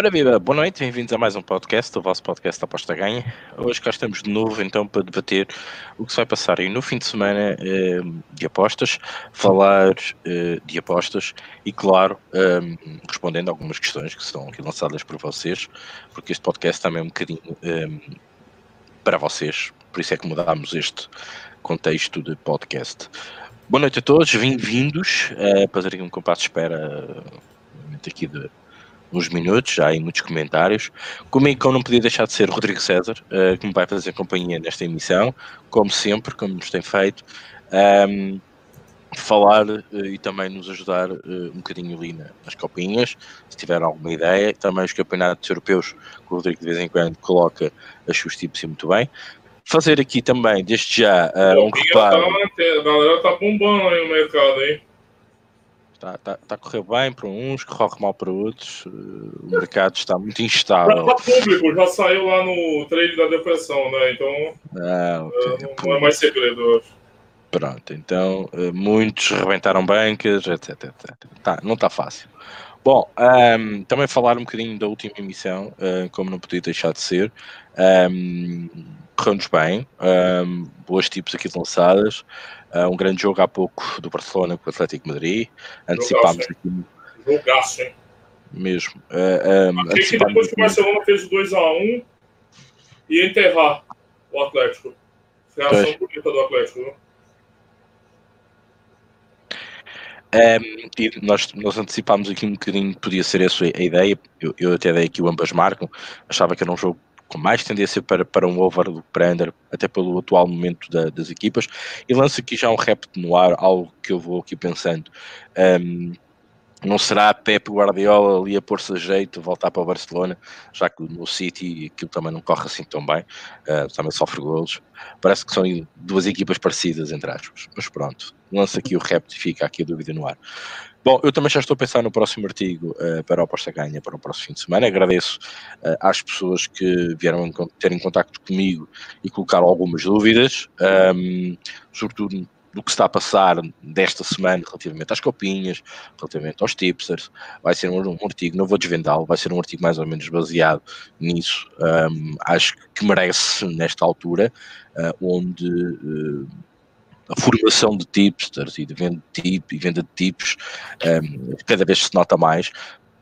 Ora viva, boa noite, bem-vindos a mais um podcast, o vosso podcast Aposta Ganha. Hoje cá estamos de novo então para debater o que se vai passar aí no fim de semana eh, de apostas, falar eh, de apostas e claro, eh, respondendo a algumas questões que são aqui lançadas por vocês, porque este podcast também é um bocadinho eh, para vocês, por isso é que mudámos este contexto de podcast. Boa noite a todos, bem-vindos uh, para fazer aqui um compasso de espera uh, aqui de uns minutos, já em muitos comentários. Comigo como não podia deixar de ser Rodrigo César, uh, que me vai fazer companhia nesta emissão, como sempre, como nos tem feito, um, ehm, falar uh, e também nos ajudar uh, um bocadinho ali nas copinhas, se tiver alguma ideia. Também os campeonatos europeus, que o Rodrigo de vez em quando coloca as suas tipos e muito bem. Fazer aqui também, desde já, um reparo. Tá, a galera tá bombando aí no mercado, hein? Está, está, está a correr bem para uns, corre mal para outros. O mercado está muito instável. Está público, já saiu lá no trade da depressão, né? Então ah, okay. não, não, é mais segredo, eu acho. Pronto, então muitos rebentaram bancas, etc. etc. Tá, não está fácil. Bom, um, também falar um bocadinho da última emissão, como não podia deixar de ser. Um, Correu-nos bem, um, boas tipos aqui lançadas. Uh, um grande jogo há pouco do Barcelona com o Atlético Madrid. Antecipámos aqui. Jogaço, hein? Mesmo. Uh, um, Achei que depois que o Barcelona fez o 2x1 ia enterrar o Atlético. Foi a ação bonita do Atlético, viu? Um, e nós, nós antecipámos aqui um bocadinho, podia ser essa a ideia. Eu, eu até dei aqui o ambas marcam. Achava que era um jogo com mais tendência para, para um over do que under, até pelo atual momento da, das equipas. E lanço aqui já um repto no ar, algo que eu vou aqui pensando. Um, não será Pep Guardiola ali a pôr-se a jeito, voltar para o Barcelona, já que no City aquilo também não corre assim tão bem, uh, também sofre golos. Parece que são duas equipas parecidas, entre aspas. Mas pronto, lança aqui o repto e fica aqui a dúvida no ar. Bom, eu também já estou a pensar no próximo artigo uh, para a Aposta Ganha para o próximo fim de semana. Agradeço uh, às pessoas que vieram ter em contato comigo e colocaram algumas dúvidas, um, sobretudo do que está a passar desta semana relativamente às copinhas, relativamente aos tipsters. Vai ser um, um artigo, não vou desvendá-lo, vai ser um artigo mais ou menos baseado nisso. Um, acho que merece nesta altura, uh, onde a formação de tipsters e de venda de tip e venda de tipos um, cada vez se nota mais.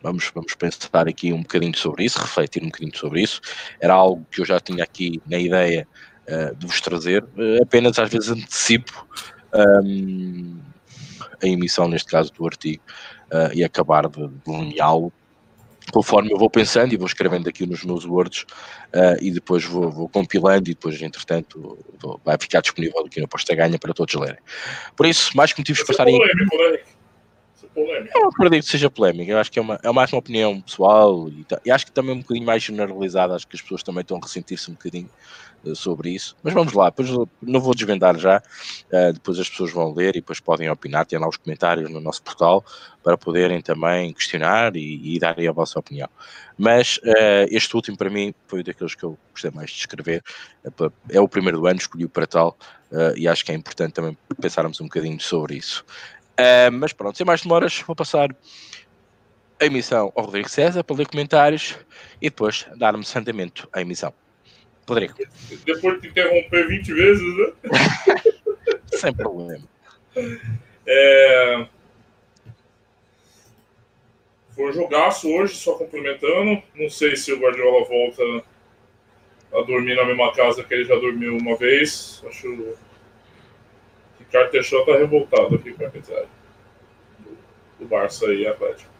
Vamos, vamos pensar aqui um bocadinho sobre isso, refletir um bocadinho sobre isso. Era algo que eu já tinha aqui na ideia uh, de vos trazer, apenas às vezes antecipo um, a emissão, neste caso, do artigo uh, e acabar de delineá-lo conforme eu vou pensando e vou escrevendo aqui nos meus words uh, e depois vou, vou, compilando e depois, entretanto, vou, vai ficar disponível aqui no Posta Ganha para todos lerem. Por isso, mais que motivos para estarem... Polêmico, né? Eu não acredito que seja polémica, eu acho que é, uma, é mais uma opinião pessoal e, e acho que também um bocadinho mais generalizada, acho que as pessoas também estão a ressentir-se um bocadinho sobre isso. Mas vamos lá, depois não vou desvendar já, uh, depois as pessoas vão ler e depois podem opinar, tem lá os comentários no nosso portal para poderem também questionar e, e darem a vossa opinião. Mas uh, este último para mim foi daqueles que eu gostei mais de escrever, é o primeiro do ano, escolhi para tal e acho que é importante também pensarmos um bocadinho sobre isso. Mas pronto, sem mais demoras, vou passar a emissão ao Rodrigo César para ler comentários e depois dar-me andamento à emissão. Rodrigo. Depois de interromper 20 vezes, né? sem problema. É... Foi um jogaço hoje, só complementando. Não sei se o Guardiola volta a dormir na mesma casa que ele já dormiu uma vez. Acho Ricardo Teixeira tá revoltado aqui com a do Barça e Atlético.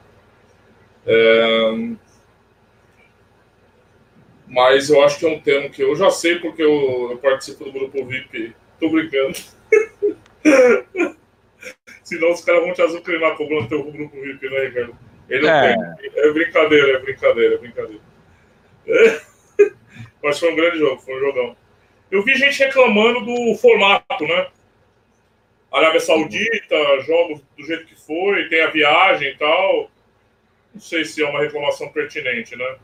É, mas eu acho que é um tema que eu já sei porque eu, eu participo do grupo VIP. Tô brincando. Senão os caras vão te azucrinar cobrando teu grupo VIP, né, Ricardo? Ele não é. tem. É brincadeira, é brincadeira, é brincadeira. É. Mas foi um grande jogo, foi um jogão. Eu vi gente reclamando do formato, né? Arábia Saudita, jogos do jeito que foi, tem a viagem e tal. Não sei se é uma reclamação pertinente, né?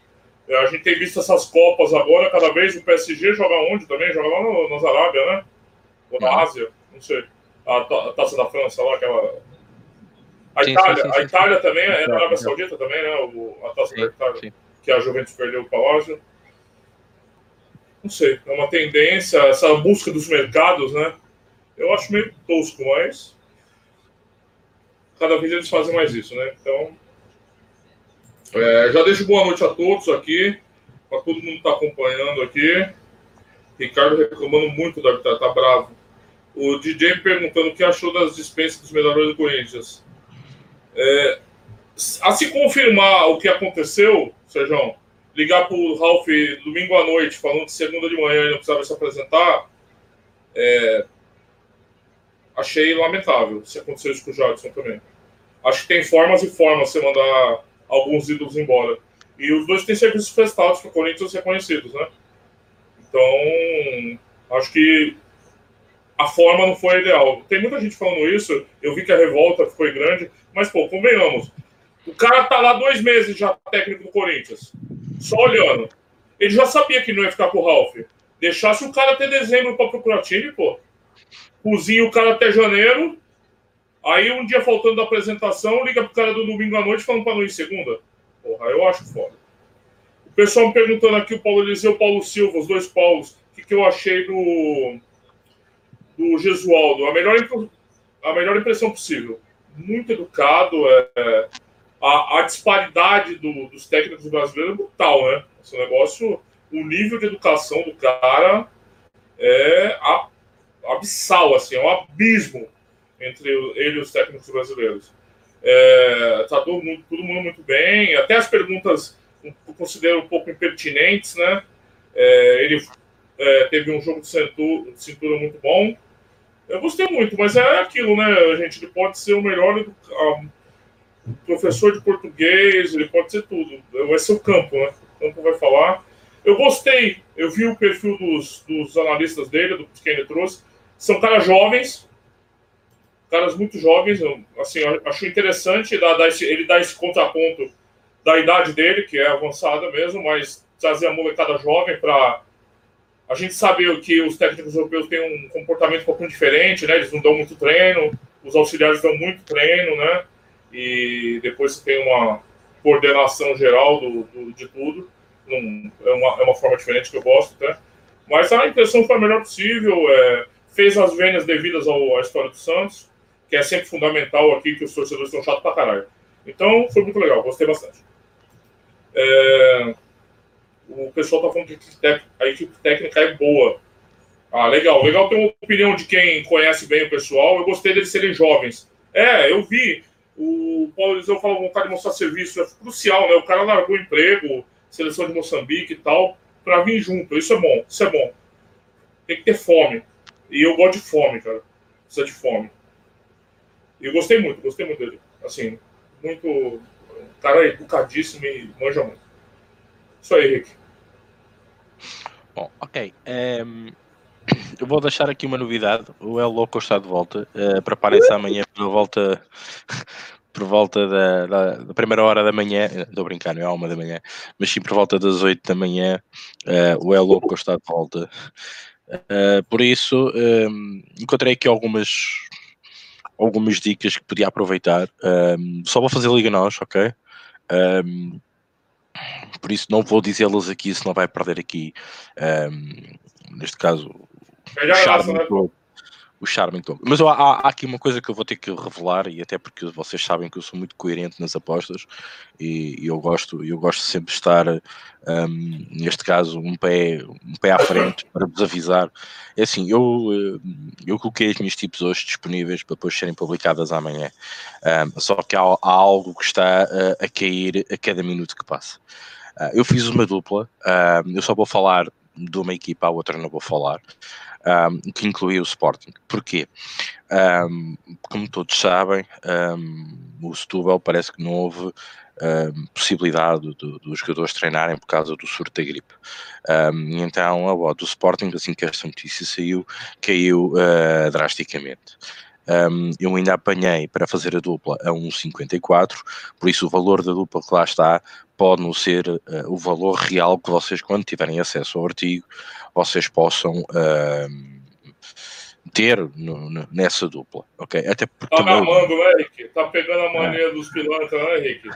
A gente tem visto essas Copas agora, cada vez o PSG joga onde também? Joga lá no, nas Arábia, né? Ou na Ásia, não sei. A, a taça da França lá, aquela. A sim, Itália, sim, sim, a Itália também é na Arábia Saudita também, né? O, a taça da Itália. que a Juventus perdeu para a Lazio. Não sei, é uma tendência, essa busca dos mercados, né? Eu acho meio tosco, mas cada vez eles fazem mais isso, né? Então, é, já deixo boa noite a todos aqui, para todo mundo que está acompanhando aqui. Ricardo reclamando muito da tá, tá bravo. O DJ perguntando o que achou das dispensas dos melhores do Corinthians. É, a se confirmar o que aconteceu, Sérgio, ligar para o Ralf domingo à noite, falando que segunda de manhã ele não precisava se apresentar, é, achei lamentável se aconteceu isso com o Jadson também. Acho que tem formas e formas você mandar alguns ídolos embora. E os dois têm serviços prestados para o Corinthians reconhecidos, né? Então, acho que a forma não foi ideal. Tem muita gente falando isso, eu vi que a revolta foi grande, mas, pô, convenhamos. O cara tá lá dois meses já técnico do Corinthians, só olhando. Ele já sabia que não ia ficar com o Ralf. Deixasse o cara até dezembro para procurar time, pô. Cozinha o cara até janeiro. Aí, um dia faltando da apresentação, liga pro cara do domingo à noite falando para não ir segunda. Porra, eu acho foda. O pessoal me perguntando aqui, o Paulo Eliseu e o Paulo Silva, os dois Paulos, o que, que eu achei do, do Gesualdo. A melhor, a melhor impressão possível. Muito educado, é, a, a disparidade do, dos técnicos brasileiros é brutal, né? Esse negócio, o nível de educação do cara é abissal, assim, é um abismo entre ele e os técnicos brasileiros. É, tá todo mundo, todo mundo muito bem, até as perguntas eu considero um pouco impertinentes, né? É, ele é, teve um jogo de cintura, de cintura, muito bom. Eu gostei muito, mas é aquilo, né, gente? Ele pode ser o melhor professor de português, ele pode ser tudo. Vai ser o campo, né? O campo vai falar. Eu gostei, eu vi o perfil dos, dos analistas dele, do que ele trouxe. São caras jovens, caras muito jovens, assim, acho interessante dar, dar esse, ele dar esse contraponto da idade dele, que é avançada mesmo, mas trazer a molecada jovem para a gente sabe que os técnicos europeus têm um comportamento um pouco diferente, né? Eles não dão muito treino, os auxiliares dão muito treino, né? E depois tem uma coordenação geral do, do de tudo. É, uma, é uma forma diferente que eu gosto, né? Mas a impressão foi a melhor possível. É, fez as vênias devidas ao, à história do Santos, que é sempre fundamental aqui, que os torcedores estão chatos pra caralho. Então, foi muito legal, gostei bastante. É, o pessoal tá falando que a equipe técnica é boa. Ah, legal. Legal ter uma opinião de quem conhece bem o pessoal. Eu gostei deles serem jovens. É, eu vi. O Paulo Eliseu falou vontade de mostrar serviço. É crucial, né? O cara largou o emprego, seleção de Moçambique e tal, para vir junto. Isso é bom, isso é bom. Tem que ter fome. E eu gosto de fome, cara. Precisa de fome. E gostei muito, gostei muito dele. Assim, muito. Cara educadíssimo e manja muito. Isso aí, Rick. Bom, ok. Um, ehm, eu vou deixar aqui uma novidade. O El Loco está de volta. Uh, Preparem-se amanhã por volta, por volta da, da, da, primeira hora da manhã. Estou a brincar, não é uma da manhã, mas sim por volta das oito da manhã. Uh, o El Loco está de volta. Uh, por isso, ehm, encontrei aqui algumas algumas dicas que podia aproveitar. Um, só vou fazer liga nós, ok? Um, por isso não vou dizê-las aqui, senão vai perder aqui, um, neste caso, o charme, todo, o charme todo. Mas há, há, aqui uma coisa que eu vou ter que revelar, e até porque vocês sabem que eu sou muito coerente nas apostas, e, e eu gosto eu gosto sempre de estar, um, neste caso, um pé, um pé à frente para vos avisar. É assim, eu, eu coloquei as minhas tipos hoje disponíveis para depois serem publicadas amanhã, um, só que há, há, algo que está a, a cair a cada minuto que passa. Uh, eu fiz uma dupla, uh, eu só vou falar de uma equipa, a outra não vou falar, um, que incluía o Sporting. Porquê? Um, como todos sabem, o Setúbal parece que não houve possibilidade dos jogadores treinarem por causa do surto da gripe. então a voz do Sporting, assim que esta notícia saiu, caiu uh, drasticamente. Um, eu ainda apanhei para fazer a dupla a 1,54, por isso o valor da dupla que lá está pode não ser uh, o valor real que vocês, quando tiverem acesso ao artigo, vocês possam uh, ter no, no, nessa dupla, ok? Até porque. Tá gamando, né, Henrique? Tá pegando a mania é. dos pilantras, né, Henrique?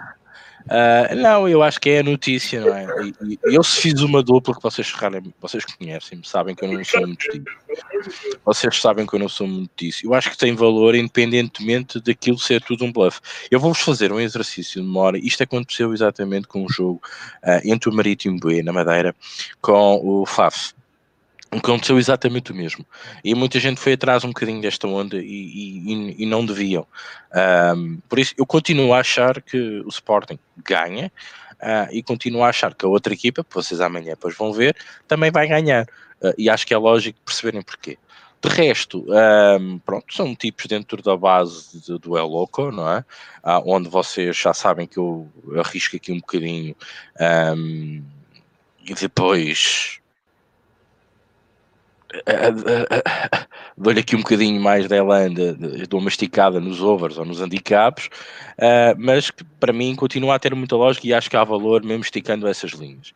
Uh, não, eu acho que é a notícia, não é? E, e, eu se fiz uma dupla que vocês vocês conhecem, sabem que eu não sou muito disso. Vocês sabem que eu não sou muito disso. Eu acho que tem valor independentemente daquilo ser tudo um bluff. Eu vou-vos fazer um exercício de memória. Isto aconteceu exatamente com um jogo uh, entre o Marítimo B na Madeira com o FAF aconteceu exatamente o mesmo. E muita gente foi atrás um bocadinho desta onda e, e, e não deviam. Um, por isso, eu continuo a achar que o Sporting ganha uh, e continuo a achar que a outra equipa, que vocês amanhã depois vão ver, também vai ganhar. Uh, e acho que é lógico perceberem porquê. De resto, um, pronto, são tipos dentro da base de, do El Loco, não é? Uh, onde vocês já sabem que eu arrisco aqui um bocadinho um, e depois dou-lhe aqui um bocadinho mais da Elanda, dou uma esticada nos overs ou nos handicaps, uh, mas que para mim continua a ter muita lógica e acho que há valor mesmo esticando essas linhas.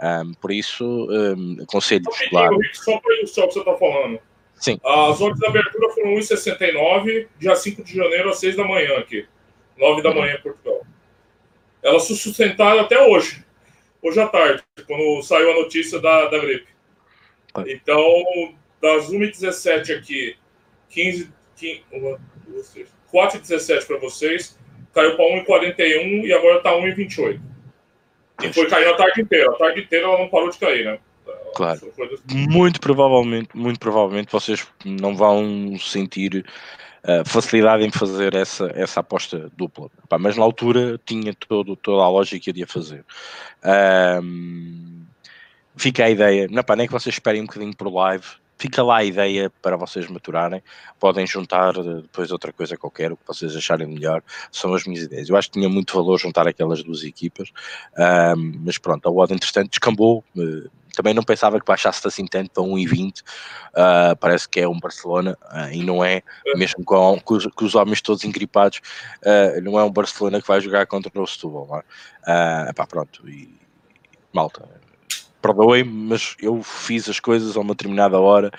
Um, por isso, um, aconselho claro. Só para ilustrar o que você está falando. Sim. As ordens de abertura foram 1,69, dia 5 de janeiro às 6 da manhã aqui. 9 da uhum. manhã em Portugal. Elas se sustentaram até hoje. Hoje à tarde, quando saiu a notícia da, da gripe. Então, das 1h17 aqui, 15, 15 uma, duas, três, 4h17 para vocês, caiu para 1h41 e agora está 1h28. E foi caindo a tarde inteira. A tarde inteira ela não parou de cair, né? Claro. Muito provavelmente, muito provavelmente vocês não vão sentir uh, facilidade em fazer essa, essa aposta dupla. mas na altura tinha todo, toda a lógica de a fazer. Um, fica a ideia, não, pá, nem que vocês esperem um bocadinho por live, fica lá a ideia para vocês maturarem, podem juntar depois outra coisa qualquer, o que vocês acharem melhor, são as minhas ideias. Eu acho que tinha muito valor juntar aquelas duas equipas, um, mas pronto, a odd entretanto descambou, uh, também não pensava que baixasse assim tanto para 1,20, uh, ah, parece que é um Barcelona, uh, e não é, mesmo com, com, os, com os homens todos engripados, uh, não é um Barcelona que vai jogar contra o Setúbal, uh, pá, pronto, e malta, perdoem-me, mas eu fiz as coisas a uma determinada hora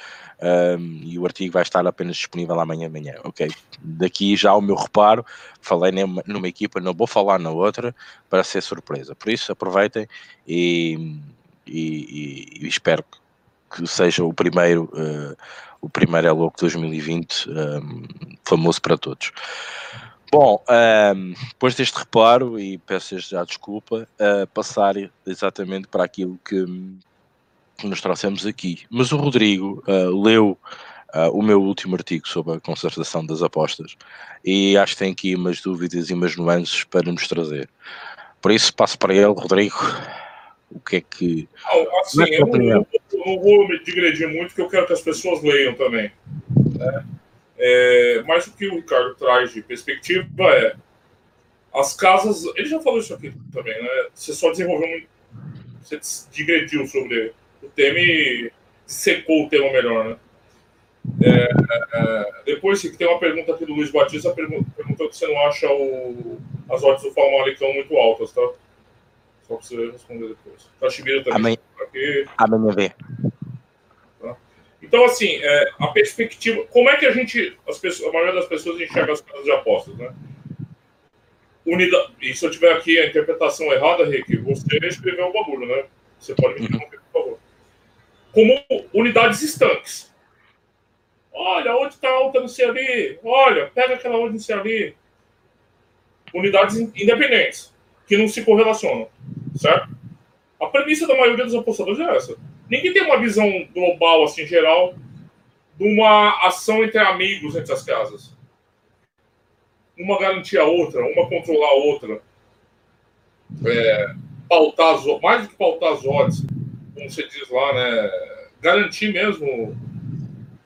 um, e o artigo vai estar apenas disponível amanhã de manhã, ok? Daqui já o meu reparo, falei numa, numa, equipa, não vou falar na outra para ser surpresa. Por isso, aproveitem e, e, e espero que seja o primeiro, uh, o primeiro louco 2020 um, famoso para todos. Bom, um, depois deste reparo, e peço já desculpa, uh, passar exatamente para aquilo que, que, nos trouxemos aqui. Mas o Rodrigo uh, leu uh, o meu último artigo sobre a concertação das apostas e acho que tem aqui umas dúvidas e umas nuances para nos trazer. Por isso, passo para ele, Rodrigo. O que é que. assim, é eu, não, eu não vou me digredir muito, porque eu quero que as pessoas leiam também. Né? É, mas o que o Ricardo traz de perspectiva é as casas. Ele já falou isso aqui também, né? Você só desenvolveu muito. Você digrediu sobre o tema e secou o tema melhor, né? É, é, depois tem uma pergunta aqui do Luiz Batista perguntou se você não acha o, as ordens do Famalicão muito altas, tá? Só para você responder depois. Tachibira também. Amanhã, aqui. Amanhã vê. Então, assim, é, a perspectiva. Como é que a gente. As pessoas, a maioria das pessoas enxerga as casas de apostas, né? Unida, e se eu tiver aqui a interpretação errada, Rick, você escreveu o bagulho, né? Você pode me interromper, por favor. Como unidades estanques. Olha, onde está a alta no C ali? Olha, pega aquela onde no C ali. Unidades independentes, que não se correlacionam, certo? A premissa da maioria dos apostadores é essa ninguém tem uma visão global, assim, geral, de uma ação entre amigos entre as casas. Uma garantir a outra, uma controlar a outra. É, pautar as, mais do que pautar as odds, como você diz lá, né? Garantir mesmo,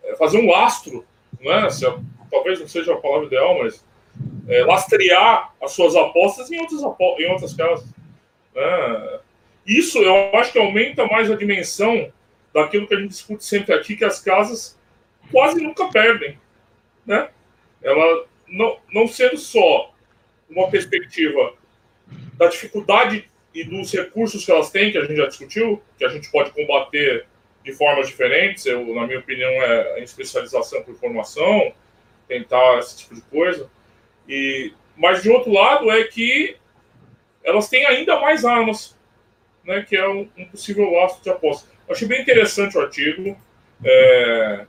é, fazer um lastro, né? Se, talvez não seja a palavra ideal, mas é, lastrear as suas apostas em outras, em outras casas. Né? Isso eu acho que aumenta mais a dimensão daquilo que a gente discute sempre aqui, que as casas quase nunca perdem. Né? Ela não, não sendo só uma perspectiva da dificuldade e dos recursos que elas têm, que a gente já discutiu, que a gente pode combater de formas diferentes, eu, na minha opinião, é a especialização por formação, tentar esse tipo de coisa. E, mas, de outro lado, é que elas têm ainda mais armas, né, que é um, um possível laço de aposta. Achei bem interessante o artigo. É...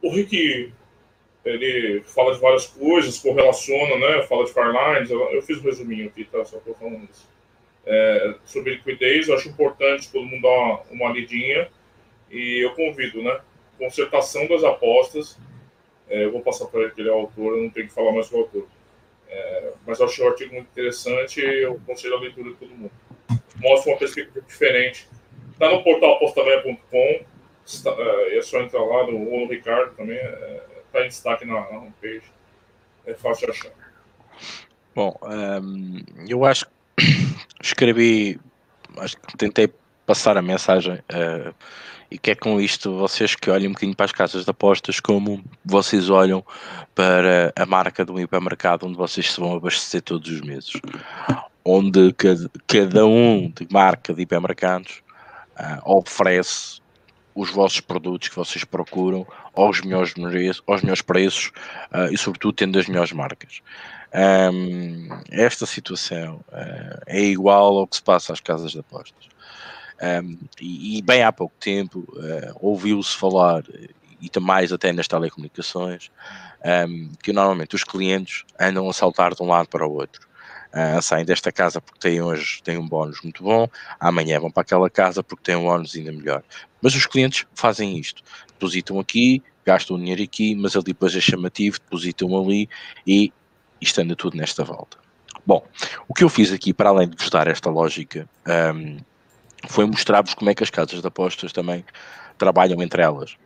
O Rick ele fala de várias coisas, correlaciona, né? Fala de Farlines. Eu fiz um resuminho aqui, tá? Só estou falando. É, sobre liquidez, eu acho importante todo mundo dar uma, uma lidinha. E eu convido, né? Concertação das apostas. É, eu vou passar para ele que ele é autor, eu não tenho que falar mais com o autor. É, mas eu achei o artigo muito interessante e eu aconselho a leitura de todo mundo. Mostra uma perspectiva diferente. Está no portal apostavéia.com. É, é só entrar lá no, no Ricardo também. É, está em destaque na, na homepage. É fácil achar. Bom, um, eu acho que escrevi, acho que tentei passar a mensagem uh, e que é com isto vocês que olhem um bocadinho para as casas de apostas como vocês olham para a marca de um hipermercado onde vocês se vão abastecer todos os meses. Onde cada, cada um de marca de hipermercados uh, oferece os vossos produtos que vocês procuram aos melhores, aos melhores preços uh, e, sobretudo, tendo as melhores marcas. Um, esta situação uh, é igual ao que se passa às casas de apostas. Um, e, e, bem há pouco tempo uh, ouviu-se falar, e mais até nas telecomunicações, um, que normalmente os clientes andam a saltar de um lado para o outro uh, saem desta casa porque têm hoje têm um bónus muito bom, amanhã vão para aquela casa porque têm um bónus ainda melhor. Mas os clientes fazem isto, depositam aqui, gastam o dinheiro aqui, mas ali depois é chamativo, depositam ali e isto anda tudo nesta volta. Bom, o que eu fiz aqui, para além de vos dar esta lógica, um, foi mostrar-vos como é que as casas de apostas também trabalham entre elas.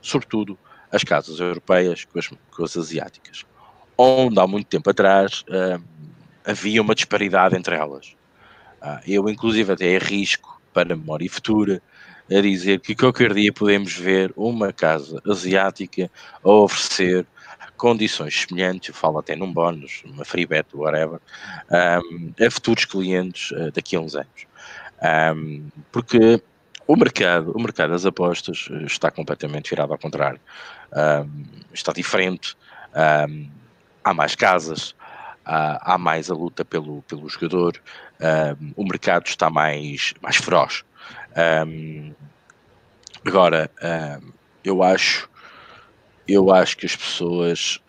Sobretudo as casas europeias com as, com as asiáticas. Onde há muito tempo atrás um, havia uma disparidade entre elas. Ah, eu, inclusive, até arrisco para memória futura a dizer que qualquer dia podemos ver uma casa asiática a oferecer condições semelhantes, eu falo até num bónus, uma free bet, whatever, um, a futuros clientes uh, daqui a uns anos. Um, porque o mercado, o mercado das apostas eh, está completamente virado ao contrário. Um, está diferente, há mais casas, há, há mais a luta pelo, pelo jogador, um, o mercado está mais, mais feroz. Um, agora, um, eu acho eu acho que as pessoas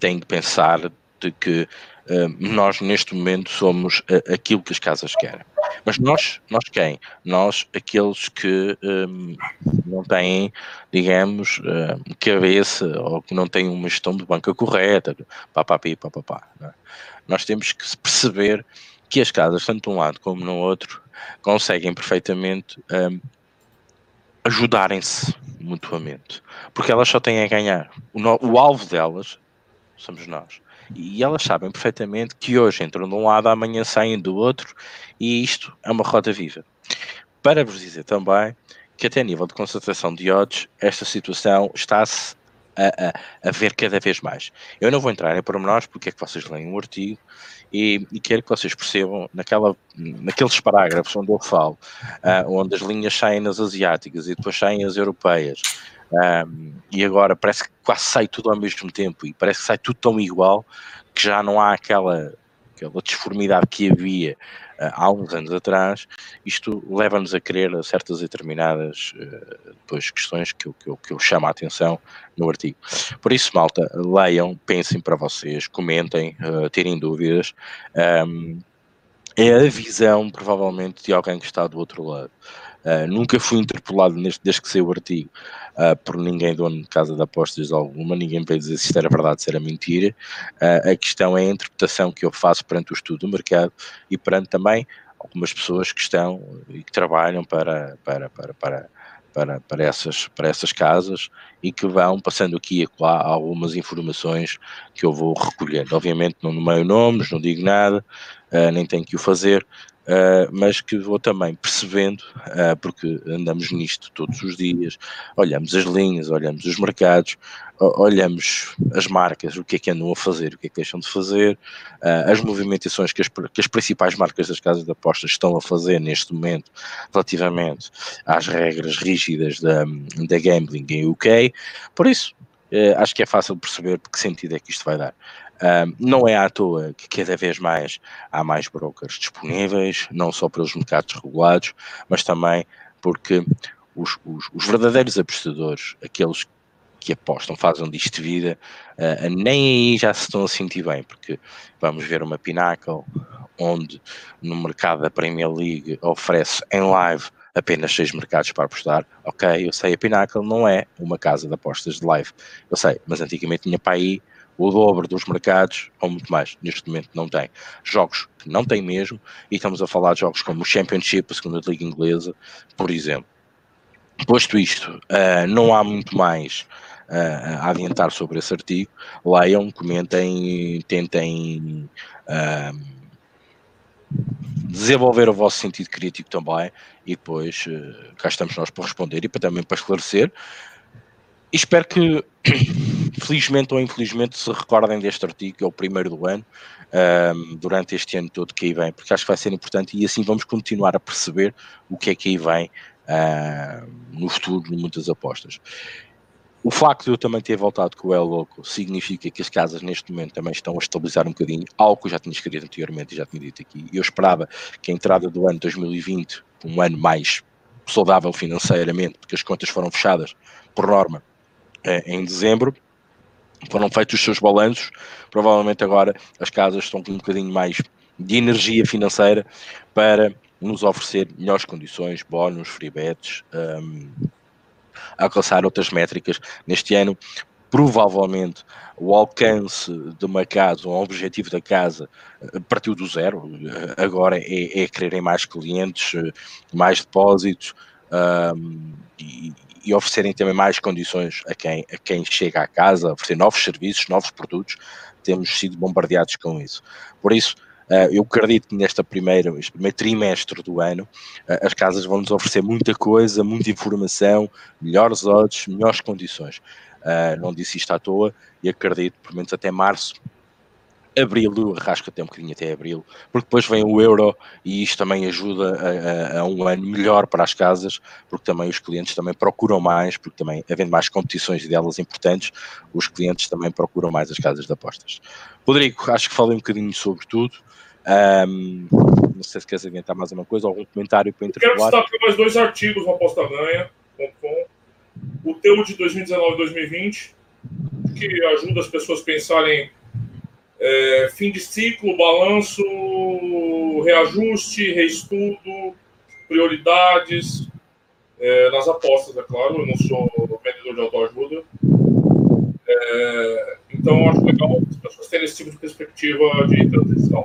têm que pensar de que nós neste momento somos aquilo que as casas querem. Mas nós, nós quem? Nós, aqueles que um, não têm, digamos, um, cabeça ou que não têm uma gestão de banca correta, papapi, papapá. É? Nós temos que perceber que as casas, tanto de um lado como no outro, conseguem perfeitamente um, ajudarem-se mutuamente, porque elas só têm a ganhar. O, no, o alvo delas somos nós. E elas sabem perfeitamente que hoje entram de um lado, amanhã saem do outro, e isto é uma roda viva. Para vos dizer também que até a nível de concentração de odds, esta situação está-se a, a, a, ver cada vez mais. Eu não vou entrar em pormenores porque é que vocês leem o artigo e, e quero que vocês percebam naquela, naqueles parágrafos onde eu falo, uh, onde as linhas saem nas asiáticas e depois saem as europeias, um, e agora parece que quase sai tudo ao mesmo tempo e parece que sai tudo tão igual que já não há aquela, aquela disformidade que havia uh, há uns anos atrás. Isto leva-nos a querer certas determinadas uh, depois questões que eu, que, eu, que eu chamo a atenção no artigo. Por isso, malta, leiam, pensem para vocês, comentem, uh, tirem dúvidas. Um, é a visão, provavelmente, de alguém que está do outro lado. Uh, nunca fui interpelado neste, desde que saiu o artigo uh, por ninguém dono de casa de apostas alguma, ninguém veio dizer se isto era verdade, se era mentira. Uh, a questão é a interpretação que eu faço perante o estudo do mercado e perante também algumas pessoas que estão e que trabalham para, para, para, para para, para, essas, para essas casas e que vão passando aqui e lá algumas informações que eu vou recolhendo. Obviamente não nomeio nomes, não digo nada, uh, nem tenho que o fazer, uh, mas que vou também percebendo, uh, porque andamos nisto todos os dias, olhamos as linhas, olhamos os mercados, olhamos as marcas, o que é que andam a fazer, o que é que deixam de fazer, uh, as movimentações que as, que as principais marcas das casas de apostas estão a fazer neste momento relativamente às regras rígidas da, da gambling em UK. Por isso, Uh, acho que é fácil perceber que sentido é que isto vai dar. Um, não é à toa que cada vez mais há mais brokers disponíveis, não só pelos mercados regulados, mas também porque os, os, os verdadeiros apostadores, aqueles que apostam, fazem disto vida, uh, nem aí já se estão a sentir bem, porque vamos ver uma Pinnacle onde no mercado da Premier League oferece em live apenas seis mercados para apostar. Ok, eu sei, a Pinnacle não é uma casa de apostas de live, eu sei, mas antigamente tinha para aí o dobro dos mercados, ou muito mais, neste momento não tem. Jogos que não tem mesmo, e estamos a falar de jogos como o Championship, a segunda liga inglesa, por exemplo. Posto isto, uh, não há muito mais uh, a adiantar sobre esse artigo. Leiam, comentem, tentem uh, desenvolver o vosso sentido crítico também e depois cá estamos nós para responder e para, também para esclarecer. E espero que, felizmente ou infelizmente, se recordem deste artigo, é o primeiro do ano, um, durante este ano todo que aí vem, porque acho que vai ser importante e assim vamos continuar a perceber o que é que aí vem uh, no futuro de muitas apostas. O facto de eu também ter voltado com o El Loco significa que as casas neste momento também estão a estabilizar um bocadinho, algo que eu já tinha escrito anteriormente e já tinha dito aqui. Eu esperava que a entrada do ano 2020, um ano mais saudável financeiramente, porque as contas foram fechadas, por norma, eh, em dezembro, foram feitos os seus balanços, provavelmente agora as casas estão com um bocadinho mais de energia financeira para nos oferecer melhores condições, bónus, free bets, um, alcançar outras métricas. Neste ano, provavelmente o alcance de uma casa, um objetivo da casa, eh, partiu do zero. Eh, agora é, é quererem mais clientes, eh, mais depósitos um, e, e, oferecerem também mais condições a quem, a quem chega à casa, oferecer novos serviços, novos produtos. Temos sido bombardeados com isso. Por isso, Uh, eu acredito que primeira, este primeiro trimestre do ano uh, as casas vão nos oferecer muita coisa, muita informação, melhores odds, melhores condições. Uh, não disse isto à toa e acredito, pelo menos até março, abril, eu arrasco até um bocadinho até abril, porque depois vem o euro e isto também ajuda a, a, a, um ano melhor para as casas, porque também os clientes também procuram mais, porque também havendo mais competições delas importantes, os clientes também procuram mais as casas de apostas. Rodrigo, acho que falei um bocadinho sobre tudo. Um, não sei se queres adiantar mais uma coisa, algum comentário para interpelar. Quero destacar mais dois artigos no apostaganha.com. O teu de 2019 e 2020, que ajuda as pessoas a pensarem é, fim de ciclo, balanço, reajuste, reestudo, prioridades é, nas apostas, é claro. Eu não sou vendedor de autoajuda. É, então, acho legal as pessoas terem esse tipo de perspectiva de transição.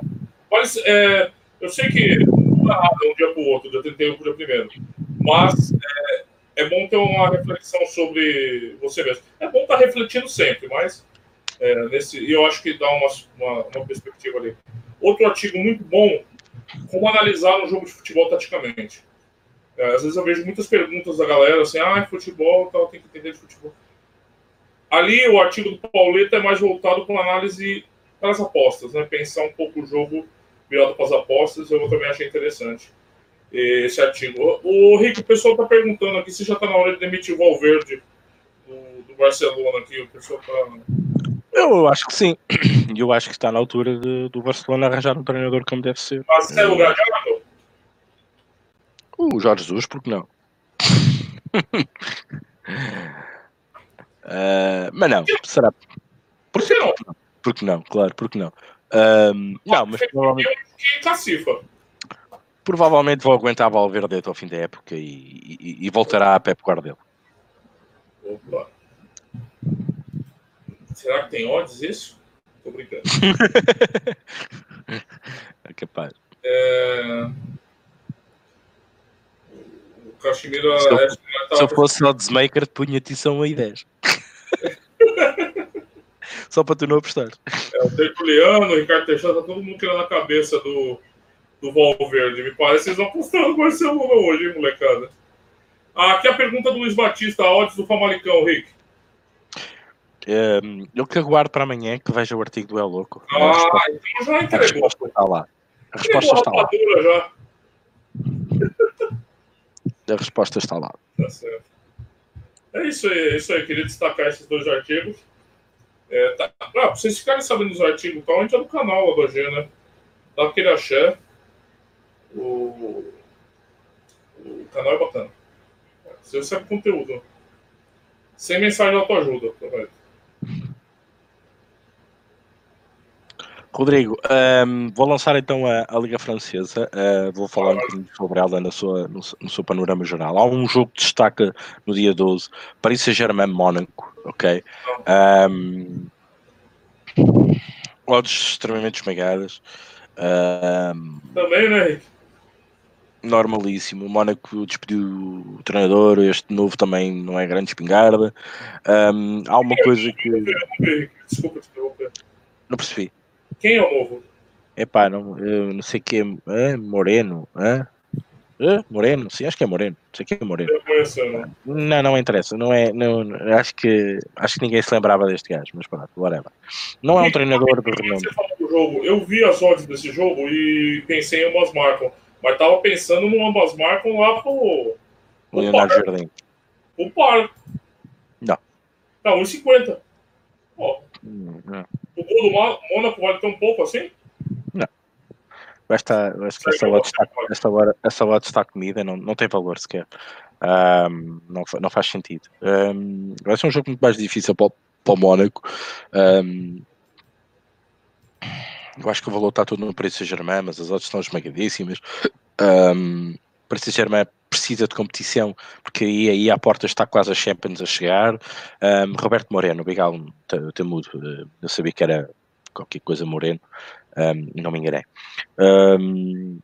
Mas é, eu sei que não é nada um dia para o outro, dia 31 para o dia primeiro. Mas é, é, bom ter uma reflexão sobre você mesmo. É bom estar refletindo sempre, mas é, nesse, e eu acho que dá uma, uma, uma, perspectiva ali. Outro artigo muito bom, como analisar um jogo de futebol taticamente. É, às vezes eu vejo muitas perguntas da galera assim, ah, futebol, tal, tem que entender de futebol. Ali o artigo do Pauleta é mais voltado para análise para as apostas, né? Pensar um pouco o jogo virado para as apostas, eu também achei interessante esse artigo. O, Rico, o pessoal está perguntando aqui se já está na hora de demitir o Valverde do, do Barcelona aqui. O pessoal está. Eu acho que sim. Eu acho que está na altura de, do Barcelona arranjar um treinador como deve ser. Mas é o Galhardo? O Jorge Jesus, por que não? uh, mas não, será? Por que não? Por que não? Claro, por que não? Um, não, mas provavelmente. Provavelmente vou aguentar a Valverde até ao fim da época e, e, e voltará a Pep Guardiola. Opa. Será que tem odds isso? Tô brincando. é capaz. É... O Caximiro. Se, eu, é, se eu fosse oddsmaker, punha-te isso a 1 e 10. Só para tu não apostar. É, o Tertuliano, o Ricardo Teixeira, tá todo mundo querendo a cabeça do, do Valverde. Me parece que eles vão apostar no Barcelona hoje, hein, molecada? Ah, aqui a pergunta do Luiz Batista, a odds do Famalicão, Rick. Um, eu que aguardo para amanhã que veja o artigo do El Louco. Ah, resposta, então já entregou. A resposta está lá. A resposta está lá. Já. A resposta está lá. Tá certo. É isso aí, é isso aí. Queria destacar esses dois artigos. É, tá, pra vocês ficarem sabendo dos artigos tal, entra no canal lá do AG, né? Dá aquele axé. O, o canal é bacana. Você recebe conteúdo. Sem mensagem de autoajuda, tá Rodrigo, um, vou lançar então a, a Liga Francesa. Uh, vou falar um bocadinho sobre ela na sua, no, no, seu panorama geral. Há um jogo que destaca no dia 12, Paris Saint-Germain Mónaco, ok? Um, odds extremamente esmagadas. Um, Também, né, normalíssimo. O Mónaco despediu o treinador, este novo também não é grande espingarda. Um, há uma coisa que. Desculpa interromper. Não percebi. Quem é o novo? Epá, não, eu não sei que é, Moreno, é? é? Moreno, sim, acho que é Moreno, não sei que é Moreno. Não, não, não interessa, não é, não, acho que acho que ninguém se lembrava deste gajo, mas pronto, whatever. Não é um treinador do renome. Eu vi as odds desse jogo e pensei em umas marcas, mas tava pensando no ambas marcas lá pro. O Leonardo Jardim. O par. Não. Tá, 1,50. Ó. Hum, o gol do Mônaco vale tão pouco assim? Não. Esta, acho que essa lote está, esta, essa lote está comida, não, não tem valor sequer. Um, não, não faz sentido. Um, vai ser um jogo muito mais difícil para, para o Mónaco. Um, eu acho que o valor está todo no preço Germain, mas as outras estão esmagadíssimas. Um, Paris Saint-Germain precisa de competição, porque aí, aí à porta está quase a Champions a chegar. Um, Roberto Moreno, Bigal, temudo, eh, eu sabia que era qualquer coisa Moreno, um, não me enganei. Um,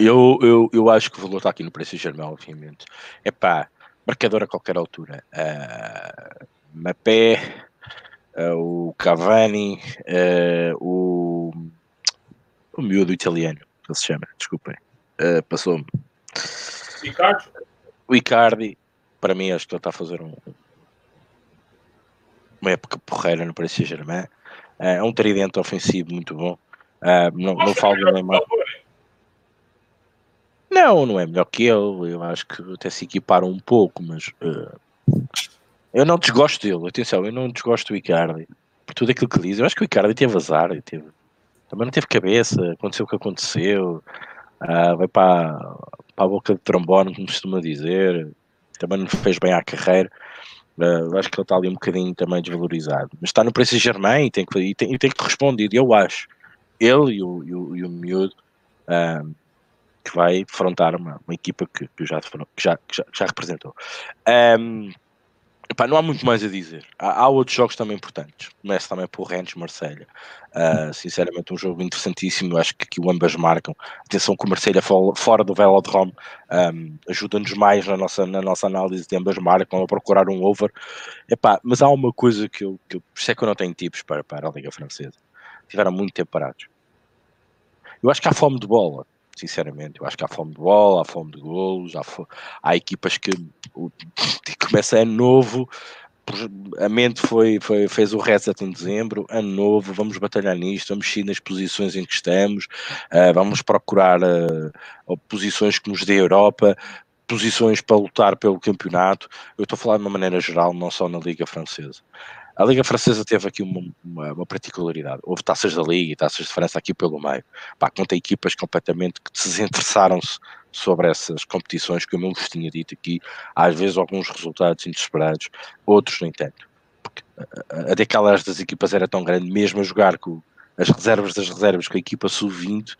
eu, eu, eu acho que o valor está aqui no preço Saint-Germain, obviamente. É pá, marcador a qualquer altura. Uh, Mapé, uh, o Cavani, uh, o, o miúdo italiano, que ele se chama, desculpem uh, passou-me. Icardi? O Icardi, para mim, acho que ele está a fazer um, uma época porreira no Paris Saint-Germain. Uh, é um tridente ofensivo muito bom. Uh, não, não falo do Neymar. Não, não é melhor que ele. Eu acho que até se equiparam um pouco, mas uh, eu não desgosto dele. Atenção, eu não desgosto do Icardi por tudo aquilo que diz. Eu acho que o Icardi teve azar. Teve, também não teve cabeça. Aconteceu o que aconteceu uh, vai para, para a boca de trombone, como costuma dizer, também não fez bem à carreira. Uh, acho que ele está ali um bocadinho também desvalorizado. Mas está no preço Germain e tem que, e tem, e tem que responder, eu acho. Ele e o, e o, e o miúdo uh, que vai enfrentar uma, uma equipa que, que, já, que, já, que já, já representou. Um, Epá, não há muito mais a dizer. Há, há, outros jogos também importantes. Começa também por Rennes Marselha. Uh, sinceramente, um jogo interessantíssimo. Acho que aqui ambas marcam. Atenção que o Marselha fora do Velodrome um, ajuda-nos mais na nossa, na nossa análise de ambas marcam a procurar um over. Epá, mas há uma coisa que eu, que eu, isso é que eu não tenho tipos para, para a Liga Francesa. Tiveram muito tempo parados. Eu acho que há fome de bola sinceramente. Eu acho que há fome de bola, há fome de golos, há, há equipas que começa ano novo, a mente foi, foi, fez o reset em dezembro, ano novo, vamos batalhar nisto, vamos ir nas posições em que estamos, uh, vamos procurar uh, posições que nos dê a Europa, posições para lutar pelo campeonato. Eu estou a falar de uma maneira geral, não só na Liga Francesa. A Liga Francesa teve aqui uma, uma, uma, particularidade. Houve taças da Liga e taças de França aqui pelo meio. Pá, contei equipas completamente que desinteressaram-se sobre essas competições, que eu mesmo vos tinha dito aqui, às vezes alguns resultados inesperados, outros nem tanto. Porque a, a das equipas era tão grande, mesmo a jogar com as reservas das reservas com a equipa sub-20,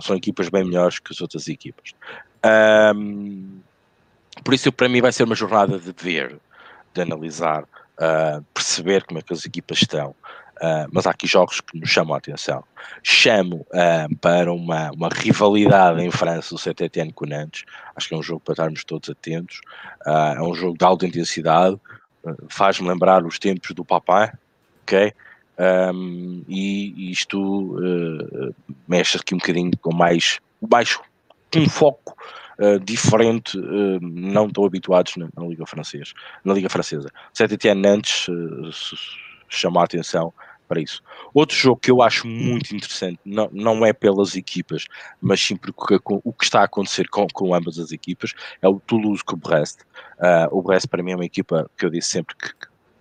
são equipas bem melhores que as outras equipas. Um, por isso, para mim, vai ser uma jornada de ver, de analisar, uh, perceber como é que as equipas estão. Uh, mas há aqui jogos que nos chamam a atenção. Chamo uh, para uma, uma rivalidade em França do CTTN com o Nantes. Acho que é um jogo para estarmos todos atentos. Uh, é um jogo de alta intensidade. Faz-me lembrar os tempos do Papá, ok? Um, e isto mexe aqui um bocadinho com mais, mais um foco uh, diferente, uh, não tão habituados na, na, Liga Francesa. Na Liga Francesa. Saint-Étienne Nantes uh, chama a atenção para isso. Outro jogo que eu acho muito interessante, não, não é pelas equipas, mas sim porque o que está a acontecer com, com ambas as equipas, é o Toulouse com o Brest. Uh, o Brest para mim é uma equipa que eu disse sempre que,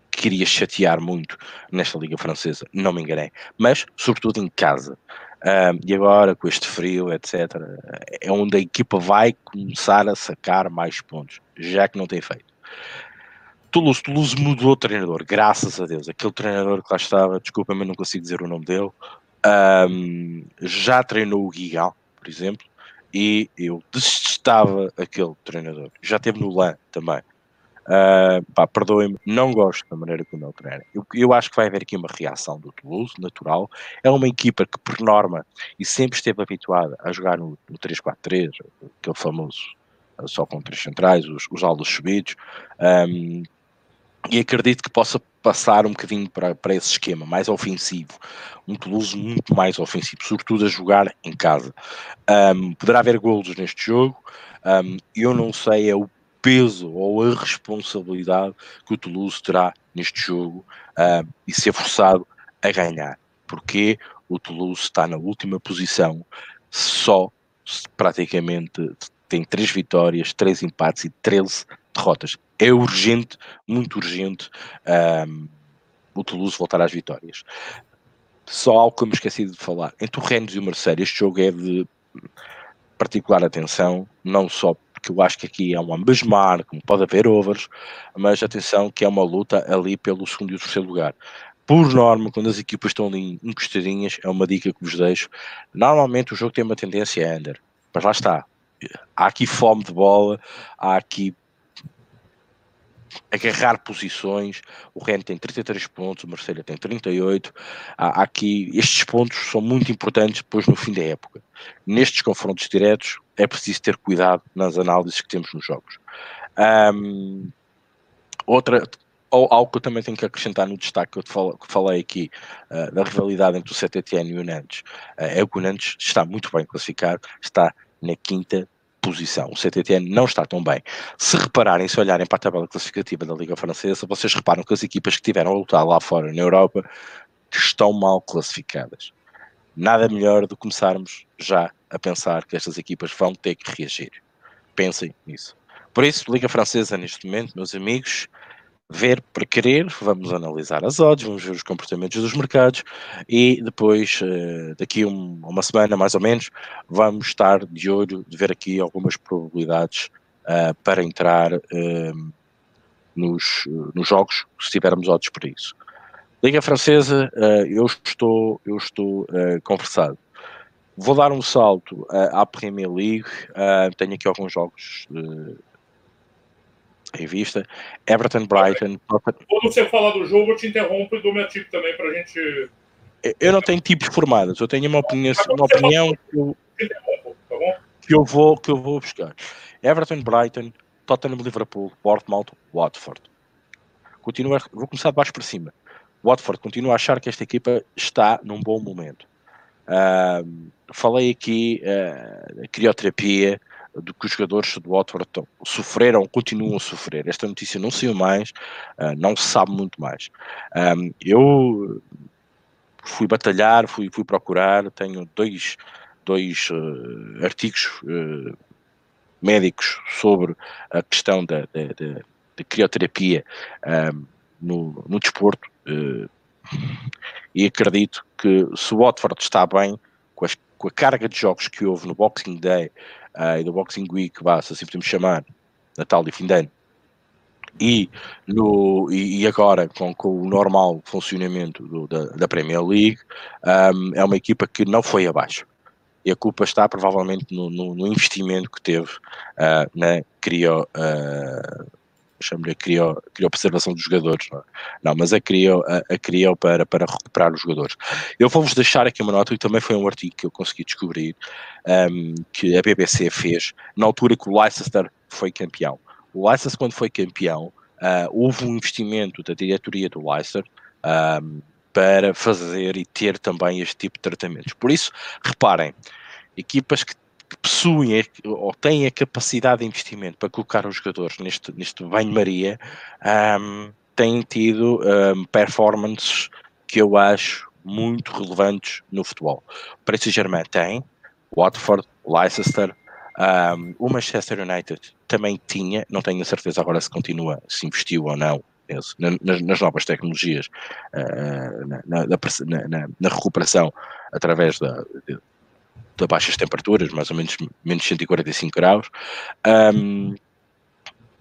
que iria chatear muito nesta Liga Francesa, não me enganei, mas sobretudo em casa. E agora, com este frio, etc., é onde a equipa vai começar a sacar mais pontos, já que não tem feito. Toulouse, Toulouse mudou o treinador, graças a Deus. Aquele treinador que lá estava, desculpa, mas não consigo dizer o nome dele, um, já treinou o Guigal, por exemplo, e eu detestava aquele treinador. Já teve no LAN também. Uh, pá, perdoem-me, não gosto da maneira como ele treina. Eu, eu, acho que vai haver aqui uma reação do Toulouse, natural. É uma equipa que, por norma, e sempre esteve habituada a jogar no, no 3-4-3, aquele famoso uh, só com três centrais, os, os aldos subidos, um, e acredito que possa passar um bocadinho para, para esse esquema mais ofensivo, um Toulouse muito mais ofensivo, sobretudo a jogar em casa. Um, poderá haver golos neste jogo, um, eu não sei é o peso ou a responsabilidade que o Toulouse terá neste jogo uh, e ser forçado a ganhar. Porque o Toulouse está na última posição, só praticamente tem três vitórias, três empates e 13 derrotas. É urgente, muito urgente, um, o Toulouse voltar às vitórias. Só algo que eu me esqueci de falar. Entre o Rennes e o Marseille, este jogo é de particular atenção, não só porque eu acho que aqui é um ambas como pode haver overs, mas atenção que é uma luta ali pelo segundo e o terceiro lugar. Por norma, quando as equipas estão ali encostadinhas, é uma dica que vos deixo. Normalmente o jogo tem uma tendência a under, mas lá está. Há aqui fome de bola, há aqui agarrar posições. O Rennes tem 33 pontos, o Marselha tem 38. Há, aqui estes pontos são muito importantes depois no fim da época. Nestes confrontos diretos é preciso ter cuidado nas análises que temos nos jogos. Um, outra ou algo que eu também tenho que acrescentar no destaque que eu falo, que falei aqui uh, da rivalidade entre o CTTN e o Nantes uh, é que o Nantes está muito bem classificado, está na quinta posição. O CTTN não está tão bem. Se repararem, se olharem para a tabela classificativa da Liga Francesa, vocês reparam que as equipas que tiveram a lutar lá fora na Europa estão mal classificadas. Nada melhor do que começarmos já a pensar que estas equipas vão ter que reagir. Pensem nisso. Por isso, Liga Francesa neste momento, meus amigos, ver para querer, vamos analisar as odds, vamos ver os comportamentos dos mercados e depois, eh, daqui um, uma semana mais ou menos, vamos estar de olho de ver aqui algumas probabilidades uh, para entrar uh, nos, nos jogos, se tivermos odds para isso. Liga Francesa, uh, eu estou, eu estou conversado. Vou dar um salto à Premier League, tenho aqui alguns jogos em vista. Everton, Brighton. Quando você fala do jogo, eu te interrompo e dou minha tip também para a gente. Eu não tenho tipos formados, eu tenho uma opinião, uma opinião que, eu, tá que, eu vou, que eu vou buscar. Everton, Brighton, Tottenham, Liverpool, Bournemouth, Watford. Continua, vou começar de baixo para cima. Watford continua a achar que esta equipa está num bom momento. Uh, falei aqui uh, crioterapia, do que os jogadores do Watford sofreram, continuam a sofrer. Esta notícia não saiu mais, uh, não se sabe muito mais. Um, eu fui batalhar, fui, fui procurar, tenho dois, dois uh, artigos uh, médicos sobre a questão da, da, da, da crioterapia um, no, no desporto e acredito que se o Watford está bem com, as, com a carga de jogos que houve no Boxing Day uh, e do Boxing Week, vá, se assim podemos chamar, Natal e fim de ano, e, no, e, agora com, com, o normal funcionamento do, da, da, Premier League, um, é uma equipa que não foi abaixo. E a culpa está provavelmente no, no, no investimento que teve uh, na crio, uh, chamo-lhe a crio, preservação dos jogadores, não, é? não mas a crio, a, a crio para, para recuperar os jogadores. Eu vou-vos deixar aqui uma nota, e também foi um artigo que eu consegui descobrir, um, que a BBC fez, na altura que o Leicester foi campeão. O Leicester, quando foi campeão, uh, houve um investimento da diretoria do Leicester um, para fazer e ter também este tipo de tratamentos. Por isso, reparem, equipas que que possuem ou têm a capacidade de investimento para colocar os jogadores neste, neste banho-maria um, têm tido um, performances que eu acho muito relevantes no futebol. O Paris Saint-Germain tem, Watford, Leicester, um, o Manchester United também tinha, não tenho a certeza agora se continua, se investiu ou não nas, nas novas tecnologias, uh, na, na, na, na, recuperação através da, de, baixas temperaturas, mais ou menos menos 145 graus. Um,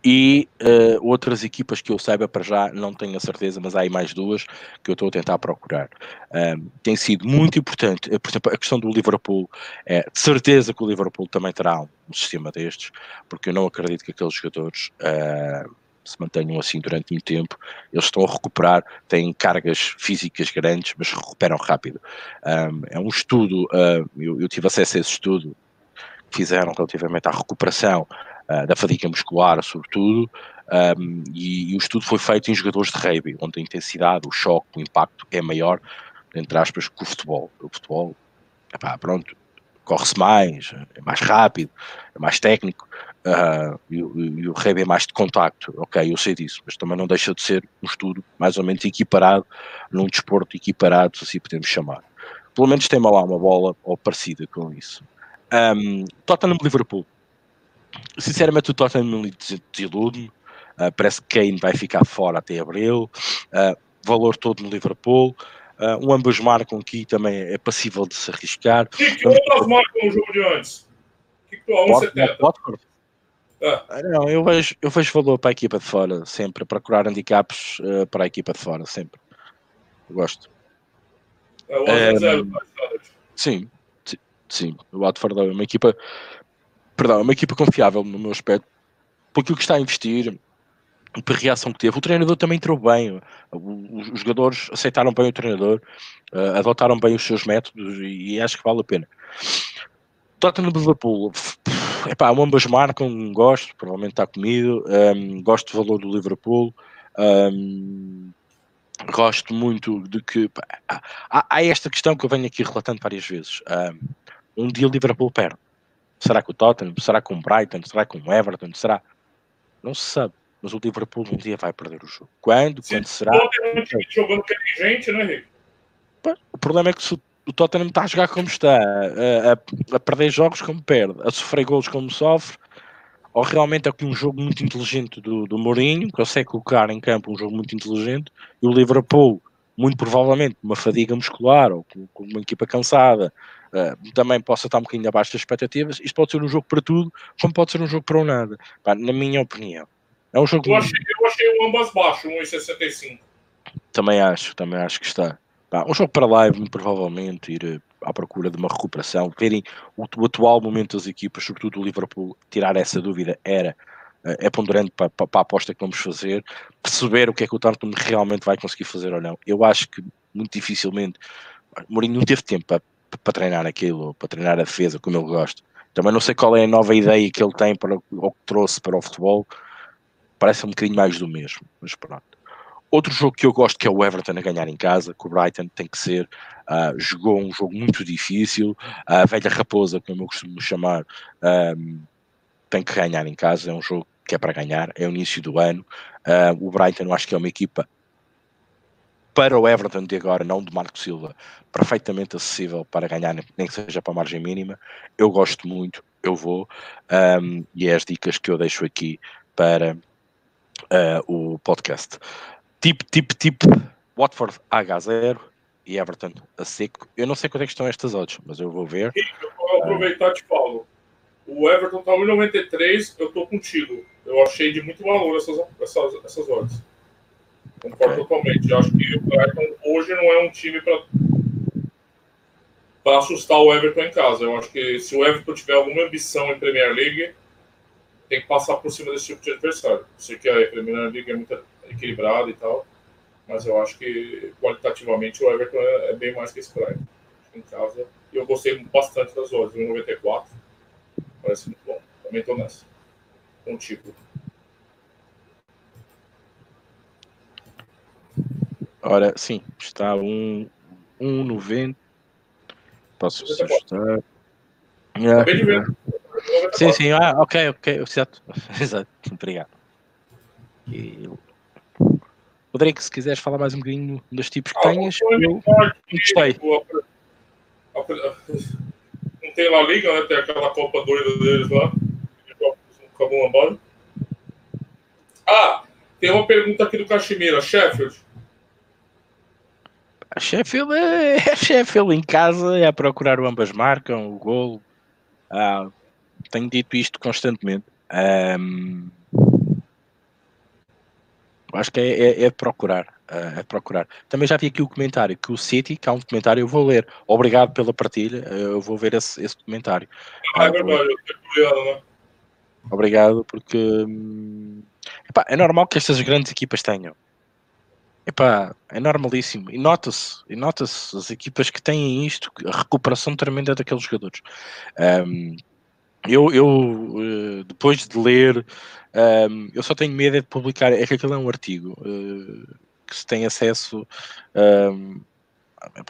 e uh, outras equipas que eu saiba para já não tenho a certeza, mas há aí mais duas que eu estou a tentar procurar. Um, tem sido muito importante, por exemplo, a questão do Liverpool, é de certeza que o Liverpool também terá um, sistema destes, porque eu não acredito que aqueles jogadores uh, se mantenham assim durante muito tempo. Eles estão a recuperar, têm cargas físicas grandes, mas recuperam rápido. Um, é um estudo, uh, eu, eu tive acesso a esse estudo que fizeram relativamente à recuperação uh, da fadiga muscular, sobretudo, um, e, e, o estudo foi feito em jogadores de rugby, onde a intensidade, o choque, o impacto é maior, entre aspas, que o futebol. O futebol, epá, pronto, corre-se mais, é mais rápido, é mais técnico, uh, e, e, o rugby é mais de contacto, ok, eu sei disso, mas também não deixa de ser um estudo mais ou menos equiparado, num desporto equiparado, se assim podemos chamar. Pelo menos tem lá uma bola ou parecida com isso. Um, Tottenham-Liverpool sinceramente o Tottenham me desilude uh, parece que Kane vai ficar fora até abril. Uh, valor todo no Liverpool. Uh, um ambos marcam aqui também é passível de se arriscar. O que, que ambos marcam no jogo de antes? o que, que tu a Ah. Não, eu vejo, eu vejo valor para a equipa de fora, sempre, procurar handicaps uh, para a equipa de fora, sempre. Eu gosto. É, o é, sim, sim, sim, o Watford é uma equipa perdão, é uma equipa confiável no meu aspecto, por aquilo que está a investir, pela reação que teve. O treinador também entrou bem, os jogadores aceitaram bem o treinador, uh, adotaram bem os seus métodos e, e, acho que vale a pena. Tottenham de Liverpool, epá, ambas marcam, gosto, provavelmente está comigo, um, gosto do valor do Liverpool, um, gosto muito de que pá, há, há, esta questão que eu venho aqui relatando várias vezes. Um, um dia o Liverpool perde Será que o Tottenham? Será que o Brighton? Será que o Everton? Será? Não se sabe. Mas o Liverpool um dia vai perder o jogo. Quando? Sim, Quando será? O Tottenham jogando inteligente, né? O problema é que o Tottenham está a jogar como está, a, a, a, perder jogos como perde, a sofrer gols como sofre, ou realmente é aqui um jogo muito inteligente do, do Mourinho, consegue colocar em campo um jogo muito inteligente, e o Liverpool, muito provavelmente, uma fadiga muscular, ou com, com uma equipa cansada, uh, também possa estar um bocadinho abaixo das expectativas. Isto pode ser um jogo para tudo, como pode ser um jogo para o nada, Pá, na minha opinião. É um jogo. Eu achei, eu achei o ambas baixo, 1,65. Também acho, também acho que está. Pá, um jogo para live, muito provavelmente, ir eh, à procura de uma recuperação, verem o, o, atual momento das equipas, sobretudo o Liverpool, tirar essa dúvida era eh, é ponderante para, para, para, a aposta que vamos fazer, perceber o que é que o Tottenham realmente vai conseguir fazer ou não. Eu acho que muito dificilmente Mourinho não teve tempo para para treinar aquilo, para treinar a defesa como ele gosta. Também não sei qual é a nova ideia que ele tem para, ou que trouxe para o futebol. Parece um bocadinho mais do mesmo, mas pronto. Outro jogo que eu gosto que é o Everton a ganhar em casa, que o Brighton tem que ser. Uh, jogou um jogo muito difícil. A velha raposa, como eu costumo chamar, um, tem que ganhar em casa. É um jogo que é para ganhar. É o início do ano. Uh, o Brighton, eu acho que é uma equipa para o Everton de agora, não do Marco Silva, perfeitamente acessível para ganhar, nem que seja para a margem mínima. Eu gosto muito, eu vou, um, e é as dicas que eu deixo aqui para uh, o podcast. Tipo, tipo, tipo, Watford H0 e Everton a seco. Eu não sei quando é que estão estas odds, mas eu vou ver. Eu vou aproveitar e te falo. O Everton está 1,93, eu estou contigo. Eu achei de muito valor essas, essas, essas odds. Concordo okay. totalmente. Eu acho que o Brighton hoje não é um time para para assustar o Everton em casa. Eu acho que se o Everton tiver alguma ambição em Premier League, tem que passar por cima desse tipo de adversário. Sei que a Premier League é muito equilibrada e tal, mas eu acho que qualitativamente o Everton é, é bem mais que esse Brighton em casa. E eu gostei bastante das horas, 1,94. Parece muito bom. Também estou nessa. Contigo. Ora, sim, está um, 1,90. Posso ajustar. Yeah. Sim, sim, ah, ok, ok, exato. exato, obrigado. E... Rodrigo, se quiseres falar mais um bocadinho dos tipos que ah, tenhas, eu gostei. Não tem lá liga, né? Tem aquela Copa doida deles lá. Acabou embora. Ah, Tem uma pergunta aqui do Caximira, Sheffield. A Sheffield é, é Sheffield em casa, é a procurar o ambas marcam, o golo. Ah, tenho dito isto constantemente. Um, acho que é, é, é procurar. Uh, é procurar. Também já vi aqui o comentário que o City, que há um comentário, eu vou ler. Obrigado pela partilha, eu vou ver esse, esse comentário. Ah, é verdade, eu né? Obrigado, porque hum, epá, é normal que estas grandes equipas tenham. Epá, é normalíssimo. E nota-se, e nota-se as equipas que têm isto, a recuperação tremenda daqueles jogadores. Um, eu, eu eh, depois de ler, um, eu só tenho medo de publicar, é que aquilo é um artigo uh, que se tem acesso, um,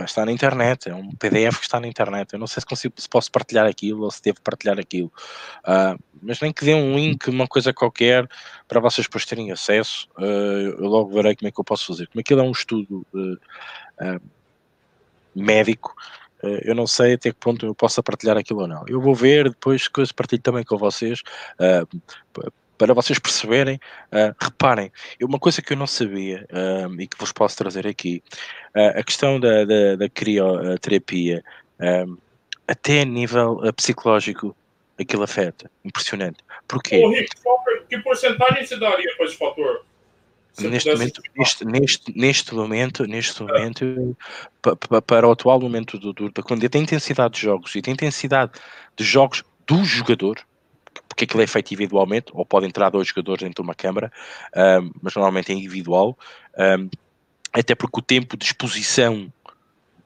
está na internet, é um PDF que está na internet. Eu não sei se, consigo, se posso partilhar aquilo ou se devo partilhar aquilo, uh, mas nem que dê um link, uma coisa qualquer, para vocês depois terem acesso. Uh, eu logo verei como é que eu posso fazer. Como aquilo é um estudo médico, eh, eu não sei até que ponto eu possa partilhar aquilo ou não. Eu vou ver, depois que partilho também com vocês, uh, para vocês perceberem. Uh, reparem, uma coisa que eu não sabia uh, e que vos posso trazer aqui, a questão da, da, da crioterapia, até a nível psicológico, aquilo afeta. Impressionante. Porquê? Ô, Rick, que porcentagem se daria para esse fator? Neste momento, neste, neste, neste momento, neste momento, para o atual momento do, do, da da intensidade de jogos e da intensidade de jogos do jogador, porque aquilo é feito individualmente, ou pode entrar dois jogadores dentro de uma câmara, um, mas normalmente é individual, um, até porque o tempo de exposição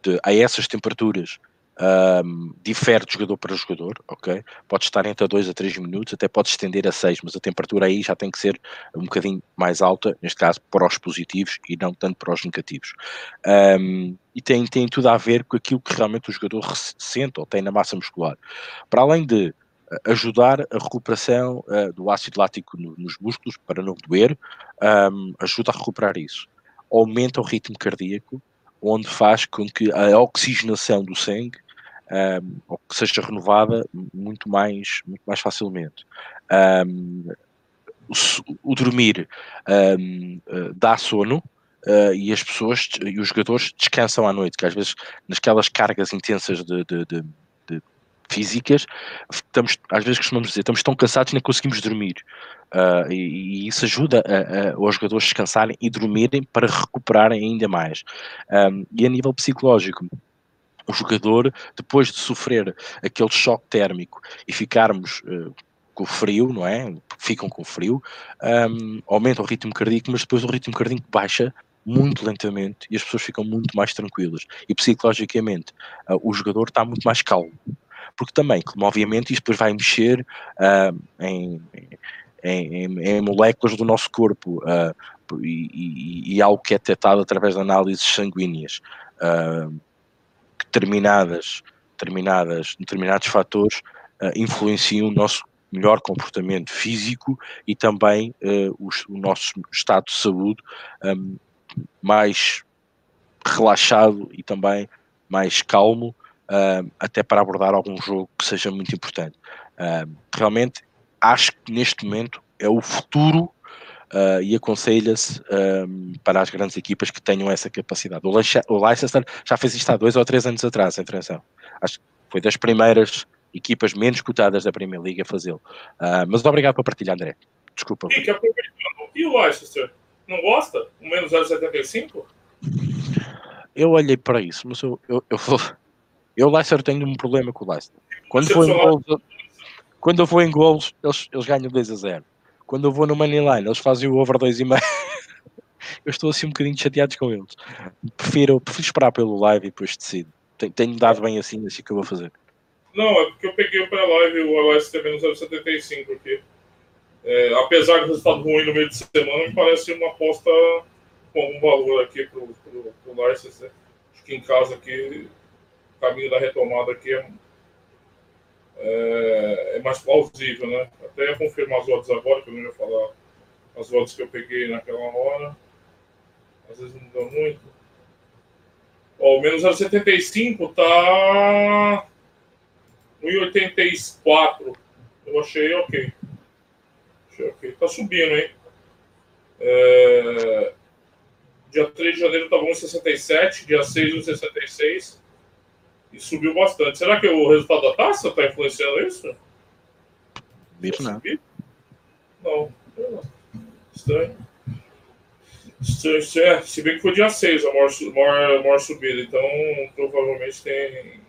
de, a essas temperaturas um, difere de jogador para jogador, ok? Pode estar entre 2 a 3 minutos, até pode estender a 6, mas a temperatura aí já tem que ser um bocadinho mais alta, neste caso para os positivos e não tanto para os negativos. Um, e tem, tem tudo a ver com aquilo que realmente o jogador sente ou tem na massa muscular. Para além de eh, ajudar a recuperação uh, do ácido lático no, nos músculos para não doer, um, ajuda a recuperar isso. Aumenta o ritmo cardíaco, onde faz com que a oxigenação do sangue um, ou que seja renovada muito mais, muito mais facilmente. Um, o, o, dormir um, uh, dá sono, Uh, e as pessoas e os jogadores descansam à noite, que às vezes nasquelas cargas intensas de, de, de, de físicas, estamos, às vezes costumamos dizer, estamos tão cansados que nem conseguimos dormir. Uh, e, e, isso ajuda a, a, os jogadores descansarem e dormirem para recuperarem ainda mais. Um, e a nível psicológico, o jogador, depois de sofrer aquele choque térmico e ficarmos uh, com frio, não é? Ficam com frio, um, aumenta o ritmo cardíaco, mas depois o ritmo cardíaco baixa muito lentamente e as pessoas ficam muito mais tranquilas. E psicologicamente, uh, o jogador está muito mais calmo. Porque também, como obviamente, isto depois vai mexer uh, em, em, em, em, moléculas do nosso corpo e, e, e, algo que é detectado através de análises sanguíneas. Determinadas, determinadas, determinados fatores uh, influenciam o nosso melhor comportamento físico e também uh, o, o, nosso estado de saúde um, mais relaxado e também mais calmo, uh, até para abordar algum jogo que seja muito importante. Uh, realmente acho que neste momento é o futuro Uh, e aconselha-se um, para as grandes equipas que tenham essa capacidade. O, o Leicester já fez isto há dois ou três anos atrás, atenção. Acho que foi das primeiras equipas menos cotadas da Premier League a fazê-lo. Uh, mas obrigado por partilhar, André. Desculpa. E, e o Leicester? Não gosta? O menos 0,75? Eu olhei para isso, mas eu, eu, eu, eu Leicester tenho um problema com o Leicester. Quando, em golos, quando eu vou em golos, eles, eles ganham 2 a 0 quando eu vou no Moneyline, eles fazem o over 2,5. eu estou assim um bocadinho chateado com eles. Prefiro, prefiro esperar pelo live e depois decido. Tenho dado bem assim, assim que eu vou fazer. Não, é porque eu peguei para a live o LSTV no 075 aqui. É, apesar do resultado ruim no meio de semana, me parece uma aposta com algum valor aqui para o Leicester. Acho que em casa aqui, o caminho da retomada aqui é é, é, mais plausível, né? Até ia confirmar as odds agora, que eu não ia falar as odds que eu peguei naquela hora. Às vezes não deu muito. Ó, o menos 0,75 tá 1,84. Eu achei ok. Achei ok. Tá subindo, hein? É... Dia 3 de janeiro estava 1,67, dia 6, 1,66. E subiu bastante. Será que o resultado da taça está influenciando isso? Isso não. Não. Estranho. Estranho, estranho. Se bem que foi dia 6 a maior, maior, maior subida, então provavelmente tem,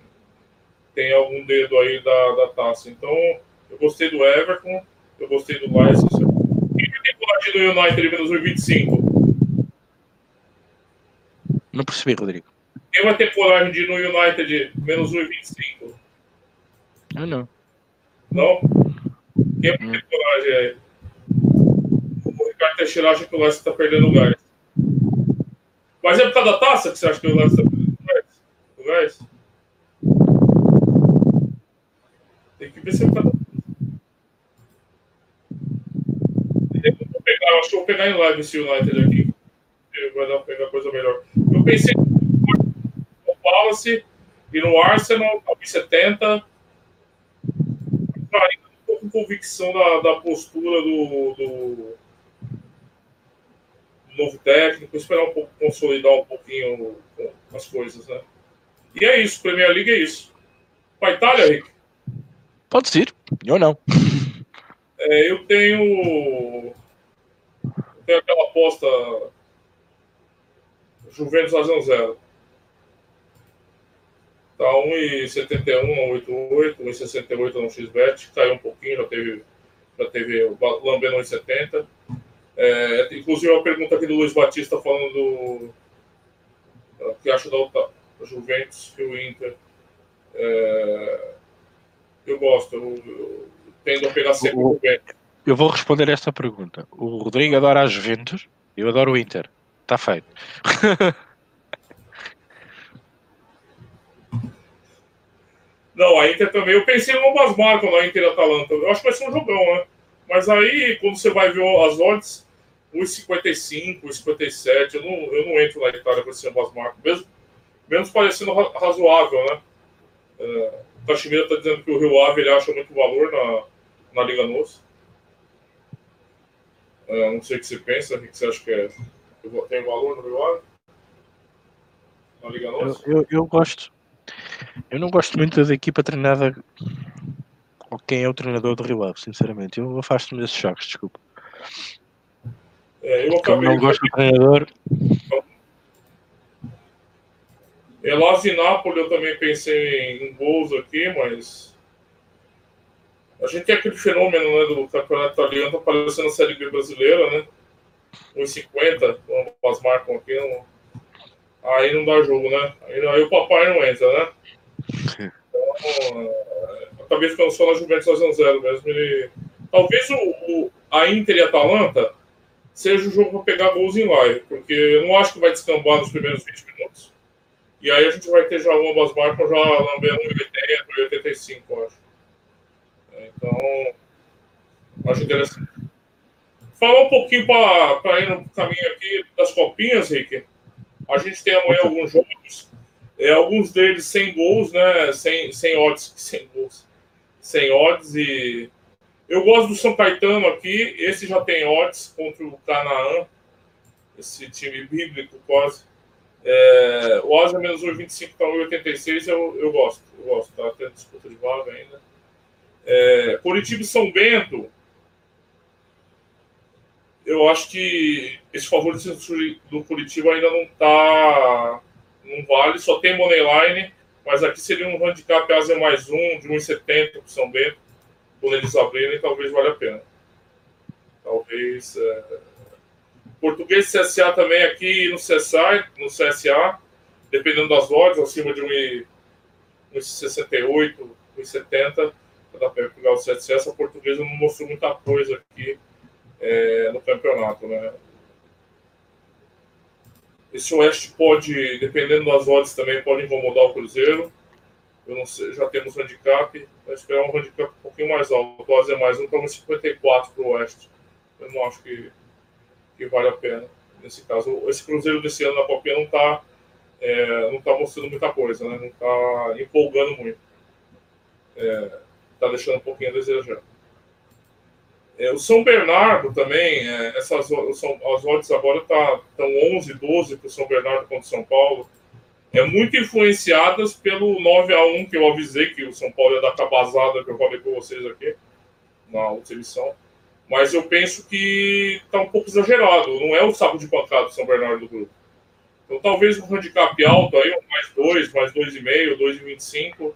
tem algum dedo aí da, da taça. Então, eu gostei do Everton, eu gostei do Leicester. Quem vai ter coragem do United menos 1,25? Não percebi, Rodrigo. Quem vai ter coragem de ir no United menos 1,25? Eu não. Não? Quem vai ter coragem aí? O Ricardo Teixeira acha que o Leicester está perdendo gás. Mas é por causa da taça que você acha que o Leicester está perdendo o gás? Tem que ver se é por causa da eu vou pegar, acho que vou pegar em live esse United aqui. Vai dar pra pegar coisa melhor. Eu pensei Palace e no Arsenal, a 70. Ainda tô com convicção da, da postura do, do, novo técnico, esperar um pouco, consolidar um pouquinho as coisas, né? E é isso, Premier League é isso. Para Itália, Rick? Pode ser, ou não. É, eu tenho. Eu tenho aquela aposta Juventus fazendo zero. Tá 1,71 1,88, 1,68 no XBET, caiu um pouquinho, já teve, já teve lambendo 1,70. É, inclusive, uma pergunta aqui do Luiz Batista falando do que acha da, da Juventus e o Inter. É, eu gosto, eu, eu tendo a pegar sempre o, Juventus. Eu vou responder esta pergunta. O Rodrigo adora a Juventus, eu adoro o Inter. Está feito. Não, a Inter também. Eu pensei no ambas marcas na Inter e Atalanta. Eu acho que vai ser um jogão, né? Mas aí, quando você vai ver as odds, 1,55, 1,57, eu não, eu não entro na Itália com esse ambas marcas. Mesmo, menos parecendo razoável, né? É, o Tachimira está dizendo que o Rio Ave ele acha muito valor na, na Liga Nossa. É, não sei o que você pensa, o que você acha que é tem valor no Rio Na Liga Nossa? Eu, eu, eu, gosto. Eu não gosto muito da equipa treinada com quem é o treinador do Rio Ave, sinceramente. Eu afasto-me desses choques, desculpa. É, eu acabei não gosto do treinador. Elas e Nápoles eu também pensei em gols aqui, mas a gente tem aquele fenômeno né, do campeonato italiano, tá aparecendo a Série B brasileira, né? 1,50, como as marcam aqui, não... aí não dá jogo, né? Aí, aí o papai não entra, né? Então, é, ficando só na Juventus fazendo zero mesmo. Ele... Talvez o, o, a Inter e a Atalanta seja o jogo para pegar gols em live, porque eu não acho que vai descambar nos primeiros 20 minutos. E aí a gente vai ter já ambas marcas já lambendo 80, 85, eu acho. Então, acho interessante. Falar um pouquinho para ir no caminho aqui das copinhas, Rick. A gente tem amanhã alguns jogos, é, alguns deles sem gols, né? Sem, sem odds, sem gols, sem odds e eu gosto do São Caetano aqui. Esse já tem odds contra o Canaã, esse time bíblico quase. É, o Asa menos 1,25 para 1,86 eu, eu gosto. Eu gosto, tá tendo disputa de vaga ainda. É, Curitiba e São Bento eu acho que esse favoritismo do Curitiba ainda não está. Não vale, só tem Moneyline, mas aqui seria um handicap asa mais um, de 1,70 para São Bento. Quando eles abrirem, talvez valha a pena. Talvez. É... Português CSA também aqui no CSA, no CSA, dependendo das odds, acima de 1,68, 1,70, dá para pegar o CSA. Essa portuguesa não mostrou muita coisa aqui é, no campeonato. Né? Esse Oeste pode, dependendo das odds também, pode incomodar o Cruzeiro. Eu não sei, já temos handicap, vai esperar um handicap um pouquinho mais alto. O é mais um para 54 para o Oeste. Eu não acho que, que vale a pena. Nesse caso, esse Cruzeiro desse ano na Copinha não está é, não tá mostrando muita coisa, né? não está empolgando muito. Está é, deixando um pouquinho a desejar. É, o São Bernardo também, é, essas, são, as odds agora estão tá, 11, 12 para o São Bernardo contra o São Paulo. É muito influenciadas pelo 9 a 1 que eu avisei que o São Paulo ia dar cabazada, que eu falei com vocês aqui na outra edição. Mas eu penso que está um pouco exagerado. Não é o saco de pancada do São Bernardo do grupo. Então talvez um handicap alto aí, mais 2, mais 2,5, 2,25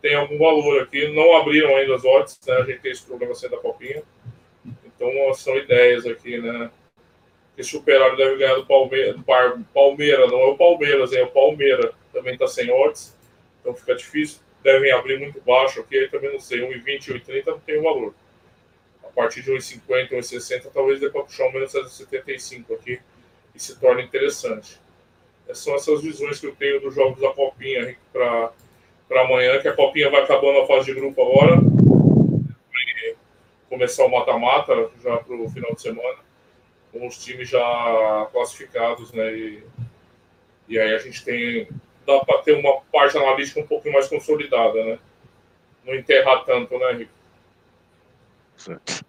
tem algum valor aqui. Não abriram ainda as odds, né? A gente tem esse problema sendo da copinha. Então são ideias aqui, né? Esse operário deve ganhar do Palmeiras. Palmeira, não é o Palmeiras, é o Palmeira. Também está sem odds. Então fica difícil. Devem abrir muito baixo aqui. Aí também não sei. 1,20, 1,30 não tem valor. A partir de 1,50, 1,60, talvez dê para puxar um menos 75 aqui e se torne interessante. Essas são essas visões que eu tenho dos jogos da Copinha para para amanhã, que a Copinha vai acabando a fase de grupo agora. Começar o mata-mata já para o final de semana, com os times já classificados, né? E, e aí a gente tem. dá para ter uma parte analítica um pouquinho mais consolidada, né? Não enterrar tanto, né, Rico?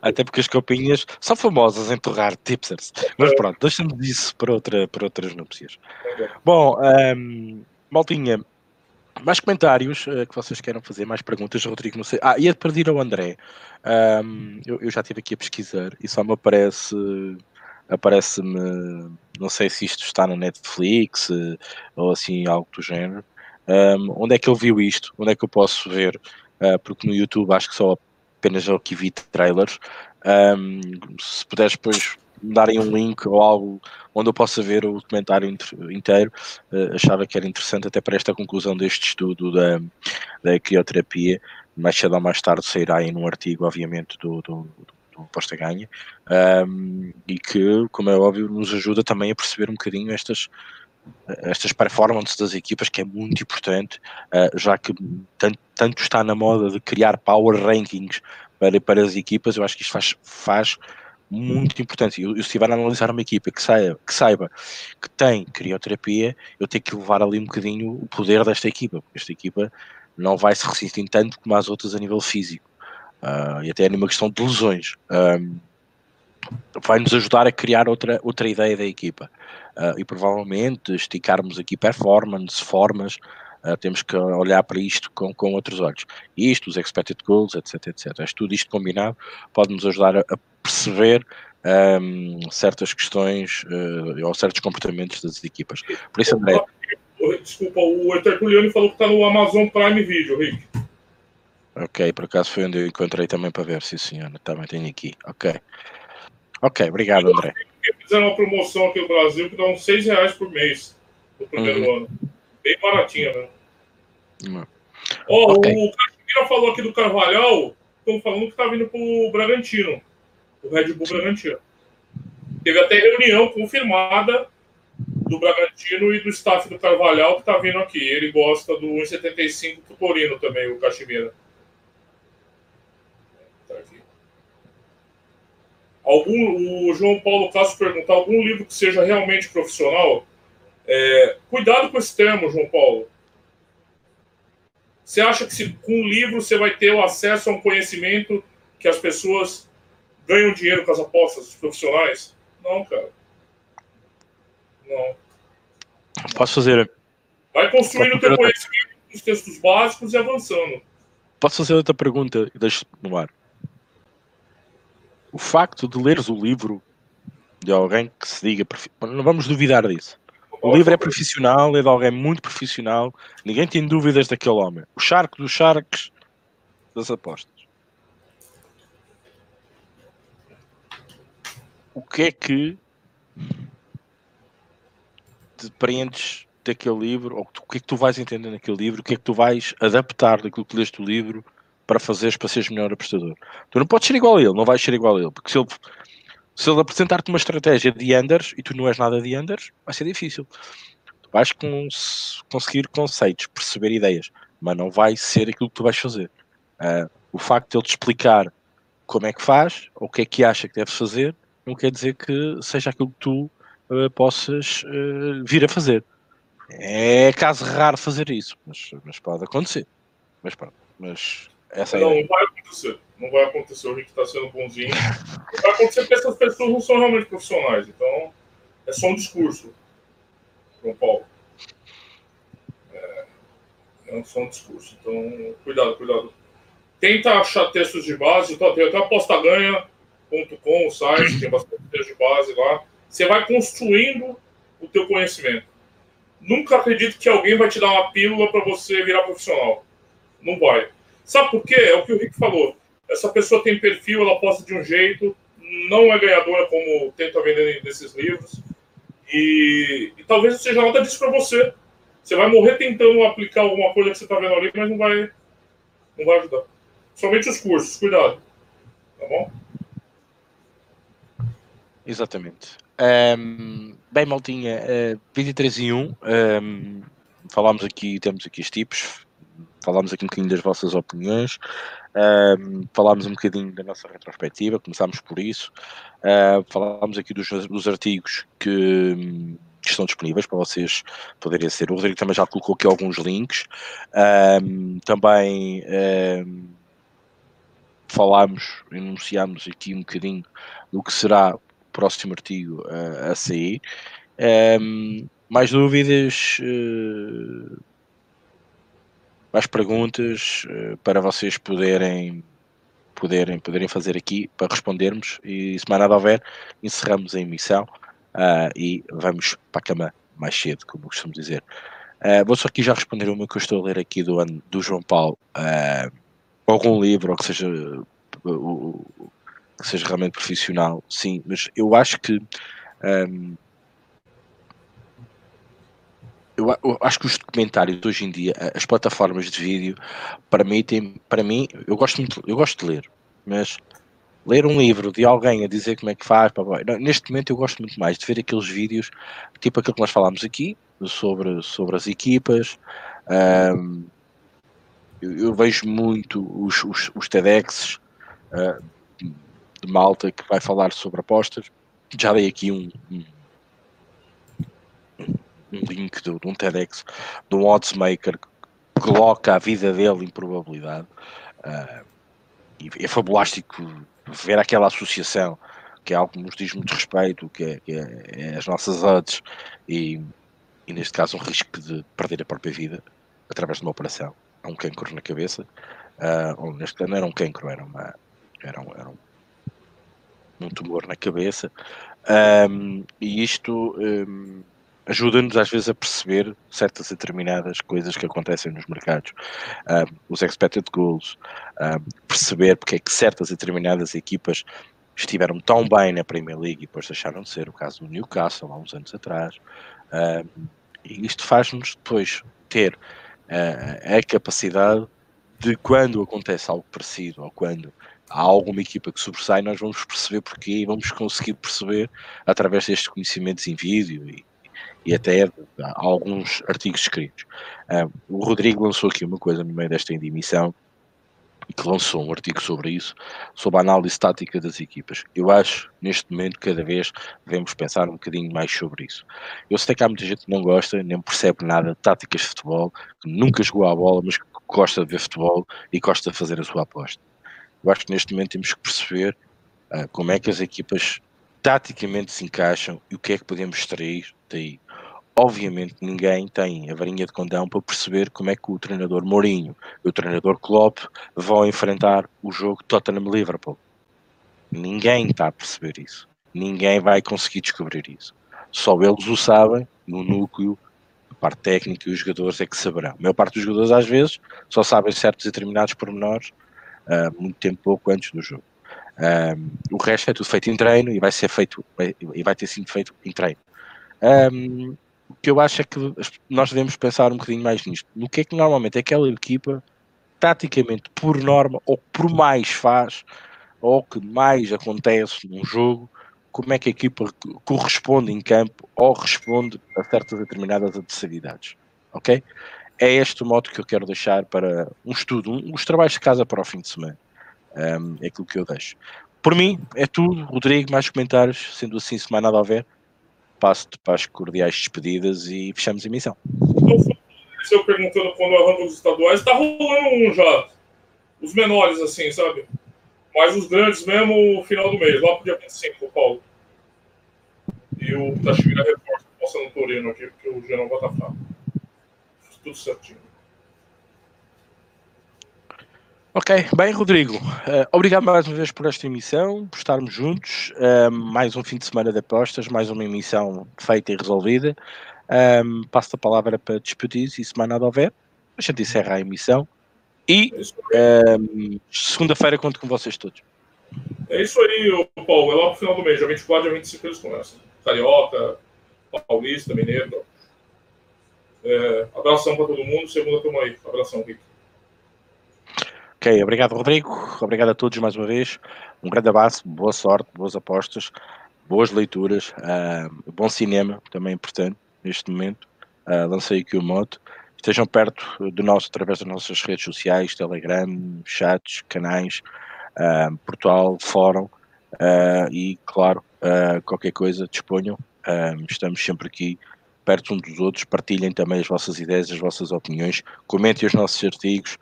Até porque as copinhas são famosas em torrar tipsers. Mas é. pronto, deixamos disso para, outra, para outras núpcias. É. Bom, um, Maltinha, mais comentários uh, que vocês queiram fazer, mais perguntas, Rodrigo, não sei. Ah, ia pedir ao André. Um, eu, eu, já estive aqui a pesquisar e só me aparece. Aparece-me. Não sei se isto está na Netflix uh, ou assim, algo do género. Um, onde é que eu vi isto? Onde é que eu posso ver? Uh, porque no YouTube acho que só apenas eu que vi trailers. Um, se puderes depois me darem um link ou algo onde eu possa ver o documentário inteiro, uh, achava que era interessante até para esta conclusão deste estudo da, da crioterapia. Mais cedo ou mais tarde sairá aí num artigo, obviamente, do, do, do Posta Ganha, um, e que, como é óbvio, nos ajuda também a perceber um bocadinho estas, estas performances das equipas, que é muito importante, uh, já que tanto, tanto, está na moda de criar power rankings para, para as equipas, eu acho que isto faz, faz muito importante. Eu, eu se estiver a analisar uma equipa que saiba, que saiba que tem crioterapia, eu tenho que levar ali um bocadinho o poder desta equipa, porque esta equipa não vai se resistir tanto como as outras a nível físico. Uh, e até é numa questão de lesões. Um, vai nos ajudar a criar outra, outra ideia da equipa. Uh, e provavelmente esticarmos aqui performance, formas, uh, temos que olhar para isto com, com outros olhos. Isto, os expected goals, etc, etc. Acho tudo isto combinado pode nos ajudar a, a perceber um, certas questões uh, ou certos comportamentos das equipas. Por isso, André. Desculpa, o Tertuliano falou que está no Amazon Prime Video, Rick. Ok, por acaso foi onde eu encontrei também para ver, sim senhora, também tenho aqui. Ok. Ok, obrigado, André. Fizeram uma promoção aqui no Brasil que dá uns 6 reais por mês no primeiro uhum. ano. Bem baratinha, né? Oh, okay. O Casimiro falou aqui do Carvalhal, estão falando que está vindo para o Bragantino o Red Bull Bragantino. Teve até reunião confirmada do Bragantino e do staff do Carvalhal que está vindo aqui. Ele gosta do 1,75 do Torino também, o Cachimira. Tá aqui. Algum, o João Paulo Castro pergunta: algum livro que seja realmente profissional? É, cuidado com esse termo, João Paulo. Você acha que se, com um livro você vai ter o acesso a um conhecimento que as pessoas ganham dinheiro com as apostas, os profissionais? Não, cara. Não. Posso fazer. Vai construindo o teu conhecimento nos textos básicos e avançando. Posso fazer outra pergunta e deixo no ar? O facto de leres o livro de alguém que se diga. Não vamos duvidar disso. O livro é profissional, é de alguém muito profissional. Ninguém tem dúvidas daquele homem. O charco dos charques das apostas. o que é que te prendes daquele livro, ou o que é que tu vais entender naquele livro, o que é que tu vais adaptar daquilo que leste o livro para fazeres para seres melhor apostador. Tu não podes ser igual a ele, não vais ser igual a ele, porque se ele, se ele apresentar-te uma estratégia de Anders e tu não és nada de Anders, vai ser difícil. Tu vais cons conseguir conceitos, perceber ideias, mas não vai ser aquilo que tu vais fazer. Uh, o facto de ele te explicar como é que faz, ou o que é que acha que deves fazer, não quer dizer que seja aquilo que tu uh, possas uh, vir a fazer. É caso raro fazer isso, mas, mas pode acontecer. Mas pronto, mas essa é... vai acontecer. Não vai acontecer. O Rick está sendo bonzinho. Vai acontecer porque essas pessoas não são realmente profissionais. Então, é só um discurso, João Paulo. É, é só um discurso. Então, cuidado, cuidado. Tenta achar textos de base. Tá, tem até apostaganha.com, o site, tem bastante texto de base lá. Você vai construindo o teu conhecimento. Nunca acredite que alguém vai te dar uma pílula para você virar profissional. Não vai. Sabe por quê? É o que o Rick falou. Essa pessoa tem perfil, ela posta de um jeito, não é ganhadora como tenta vender nesses livros. E, e talvez seja nada disso para você. Você vai morrer tentando aplicar alguma coisa que você está vendo ali, mas não vai, não vai ajudar. Somente os cursos, cuidado. Tá bom? Exatamente. Um, bem, Maltinha, uh, 23 e 1, um, falámos aqui, temos aqui os tipos, falámos aqui um bocadinho das vossas opiniões, um, falámos um bocadinho da nossa retrospectiva, começámos por isso, uh, falámos aqui dos, dos artigos que, que, estão disponíveis para vocês poderem ser. O Rodrigo também já colocou aqui alguns links, um, também um, falámos, enunciámos aqui um bocadinho do que será próximo artigo uh, a sair. Mais dúvidas, uh, mais perguntas uh, para vocês poderem, poderem, poderem fazer aqui para respondermos e se mais nada houver, encerramos a emissão e vamos para a cama mais cedo, como costumo dizer. vou só aqui já responder uma que eu estou a ler aqui do, do João Paulo, algum livro, ou que seja que seja realmente profissional, sim, mas eu acho que um, eu, eu, acho que os documentários hoje em dia, as plataformas de vídeo permitem, para mim, eu gosto muito, eu gosto de ler, mas ler um livro de alguém a dizer como é que faz, neste momento eu gosto muito mais de ver aqueles vídeos, tipo aquilo que nós falámos aqui, sobre, sobre as equipas. Um, eu, eu, vejo muito os, os, os TEDx uh, de malta que vai falar sobre apostas. Já dei aqui um, um link de, de, um TEDx de um oddsmaker que coloca a vida dele em probabilidade. Uh, e é fabulástico ver aquela associação que é algo que nos diz muito respeito, que é, que é, é as nossas odds e, e, neste caso um risco de perder a própria vida através de uma operação. Há um cancro na cabeça, uh, ou neste caso não era um cancro, era, uma, era, um, era um, um tumor na cabeça, um, e isto um, ajuda-nos às vezes a perceber certas determinadas coisas que acontecem nos mercados, um, os expected goals, perceber porque é que certas determinadas equipas estiveram tão bem na Premier League e depois deixaram de ser, o caso do Newcastle há uns anos atrás, e isto faz-nos depois ter uh, a capacidade de quando acontece algo parecido ou quando há alguma equipa que sobressai, nós vamos perceber porquê e vamos conseguir perceber através destes conhecimentos em vídeo e, e até alguns artigos escritos. Uh, o Rodrigo lançou aqui uma coisa no meio desta emissão que lançou um artigo sobre isso, sobre a análise tática das equipas. Eu acho, neste momento, cada vez devemos pensar um bocadinho mais sobre isso. Eu sei que há muita gente que não gosta, nem percebe nada de táticas de futebol, que nunca jogou a bola, mas que gosta de ver futebol e gosta de fazer a sua aposta. Eu acho que neste momento temos que perceber uh, como é que as equipas taticamente se encaixam e o que é que podemos extrair daí. Obviamente ninguém tem a varinha de condão para perceber como é que o treinador Mourinho e o treinador Klopp vão enfrentar o jogo Tottenham-Liverpool. Ninguém está a perceber isso. Ninguém vai conseguir descobrir isso. Só eles o sabem no núcleo, a parte técnica e os jogadores é que saberão. A maior parte dos jogadores às vezes só sabem certos determinados pormenores uh, muito tempo pouco antes do jogo. Um, o resto é tudo feito em treino e vai ser feito e vai ter sido feito em treino. Um, o que eu acho é que nós devemos pensar um bocadinho mais nisto. No que é que normalmente aquela equipa, taticamente, por norma, ou por mais faz, ou que mais acontece num jogo, como é que a equipa corresponde em campo ou responde a certas determinadas adversidades. Ok? é este o modo que eu quero deixar para um estudo, um, os trabalhos de casa para o fim de semana. Um, é aquilo que eu deixo. Por mim, é tudo. Rodrigo, mais comentários. Sendo assim, se mais nada houver, passo-te para as cordiais despedidas e fechamos a emissão. Se eu perguntando quando arranca os estaduais, está rolando um já. os menores, assim, sabe? Mas os grandes mesmo, final do mês, lá pro dia 25, o Paulo. E o Tachibira reforça, passando o Torino aqui, porque o vai estar fraco. Tudo certinho. Ok, bem, Rodrigo, uh, obrigado mais uma vez por esta emissão, por estarmos juntos. Uh, mais um fim de semana de apostas, mais uma emissão feita e resolvida. Um, passo a palavra para despedir e se mais nada houver, a gente encerra a emissão. E um, segunda-feira conto com vocês todos. É isso aí, Paulo. É lá pro final do mês, dia 24, dia 25 eles começam. Carioca, Paulista, Mineiro. É, abração para todo mundo. Segunda, tamo aí. Abração, Rick. Ok, obrigado Rodrigo, obrigado a todos mais uma vez. Um grande abraço, boa sorte, boas apostas, boas leituras, uh, bom cinema, também importante neste momento. Uh, lancei aqui o moto. Estejam perto de nós através das nossas redes sociais, Telegram, chats, canais, uh, portal, fórum e, claro, qualquer coisa disponham. estamos sempre aqui perto uns dos outros, partilhem também as vossas ideias, as vossas opiniões, comentem os nossos artigos,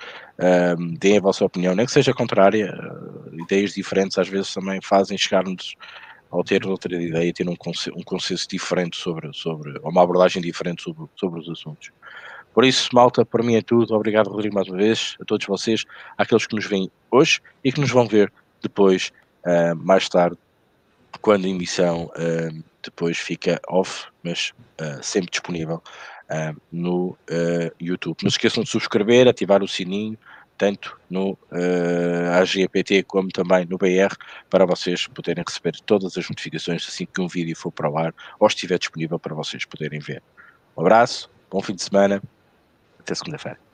um, deem a vossa opinião, nem que seja contrária, uh, ideias diferentes às vezes também fazem chegar-nos ao ter outra ideia, ter um consenso, um consenso diferente sobre, sobre, ou uma abordagem diferente sobre, sobre os assuntos. Por isso, malta, para mim é tudo. Obrigado, Rodrigo, mais uma vez, a todos vocês, àqueles que nos veem hoje e que nos vão ver depois, uh, mais tarde, quando a emissão uh, depois fica off, mas uh, sempre disponível uh, no YouTube. Não se esqueçam de subscrever, ativar o sininho, tanto no AGPT como também no BR, para vocês poderem receber todas as notificações assim que um vídeo for para o ar ou estiver disponível para vocês poderem ver. Um abraço, bom fim de semana, até segunda-feira.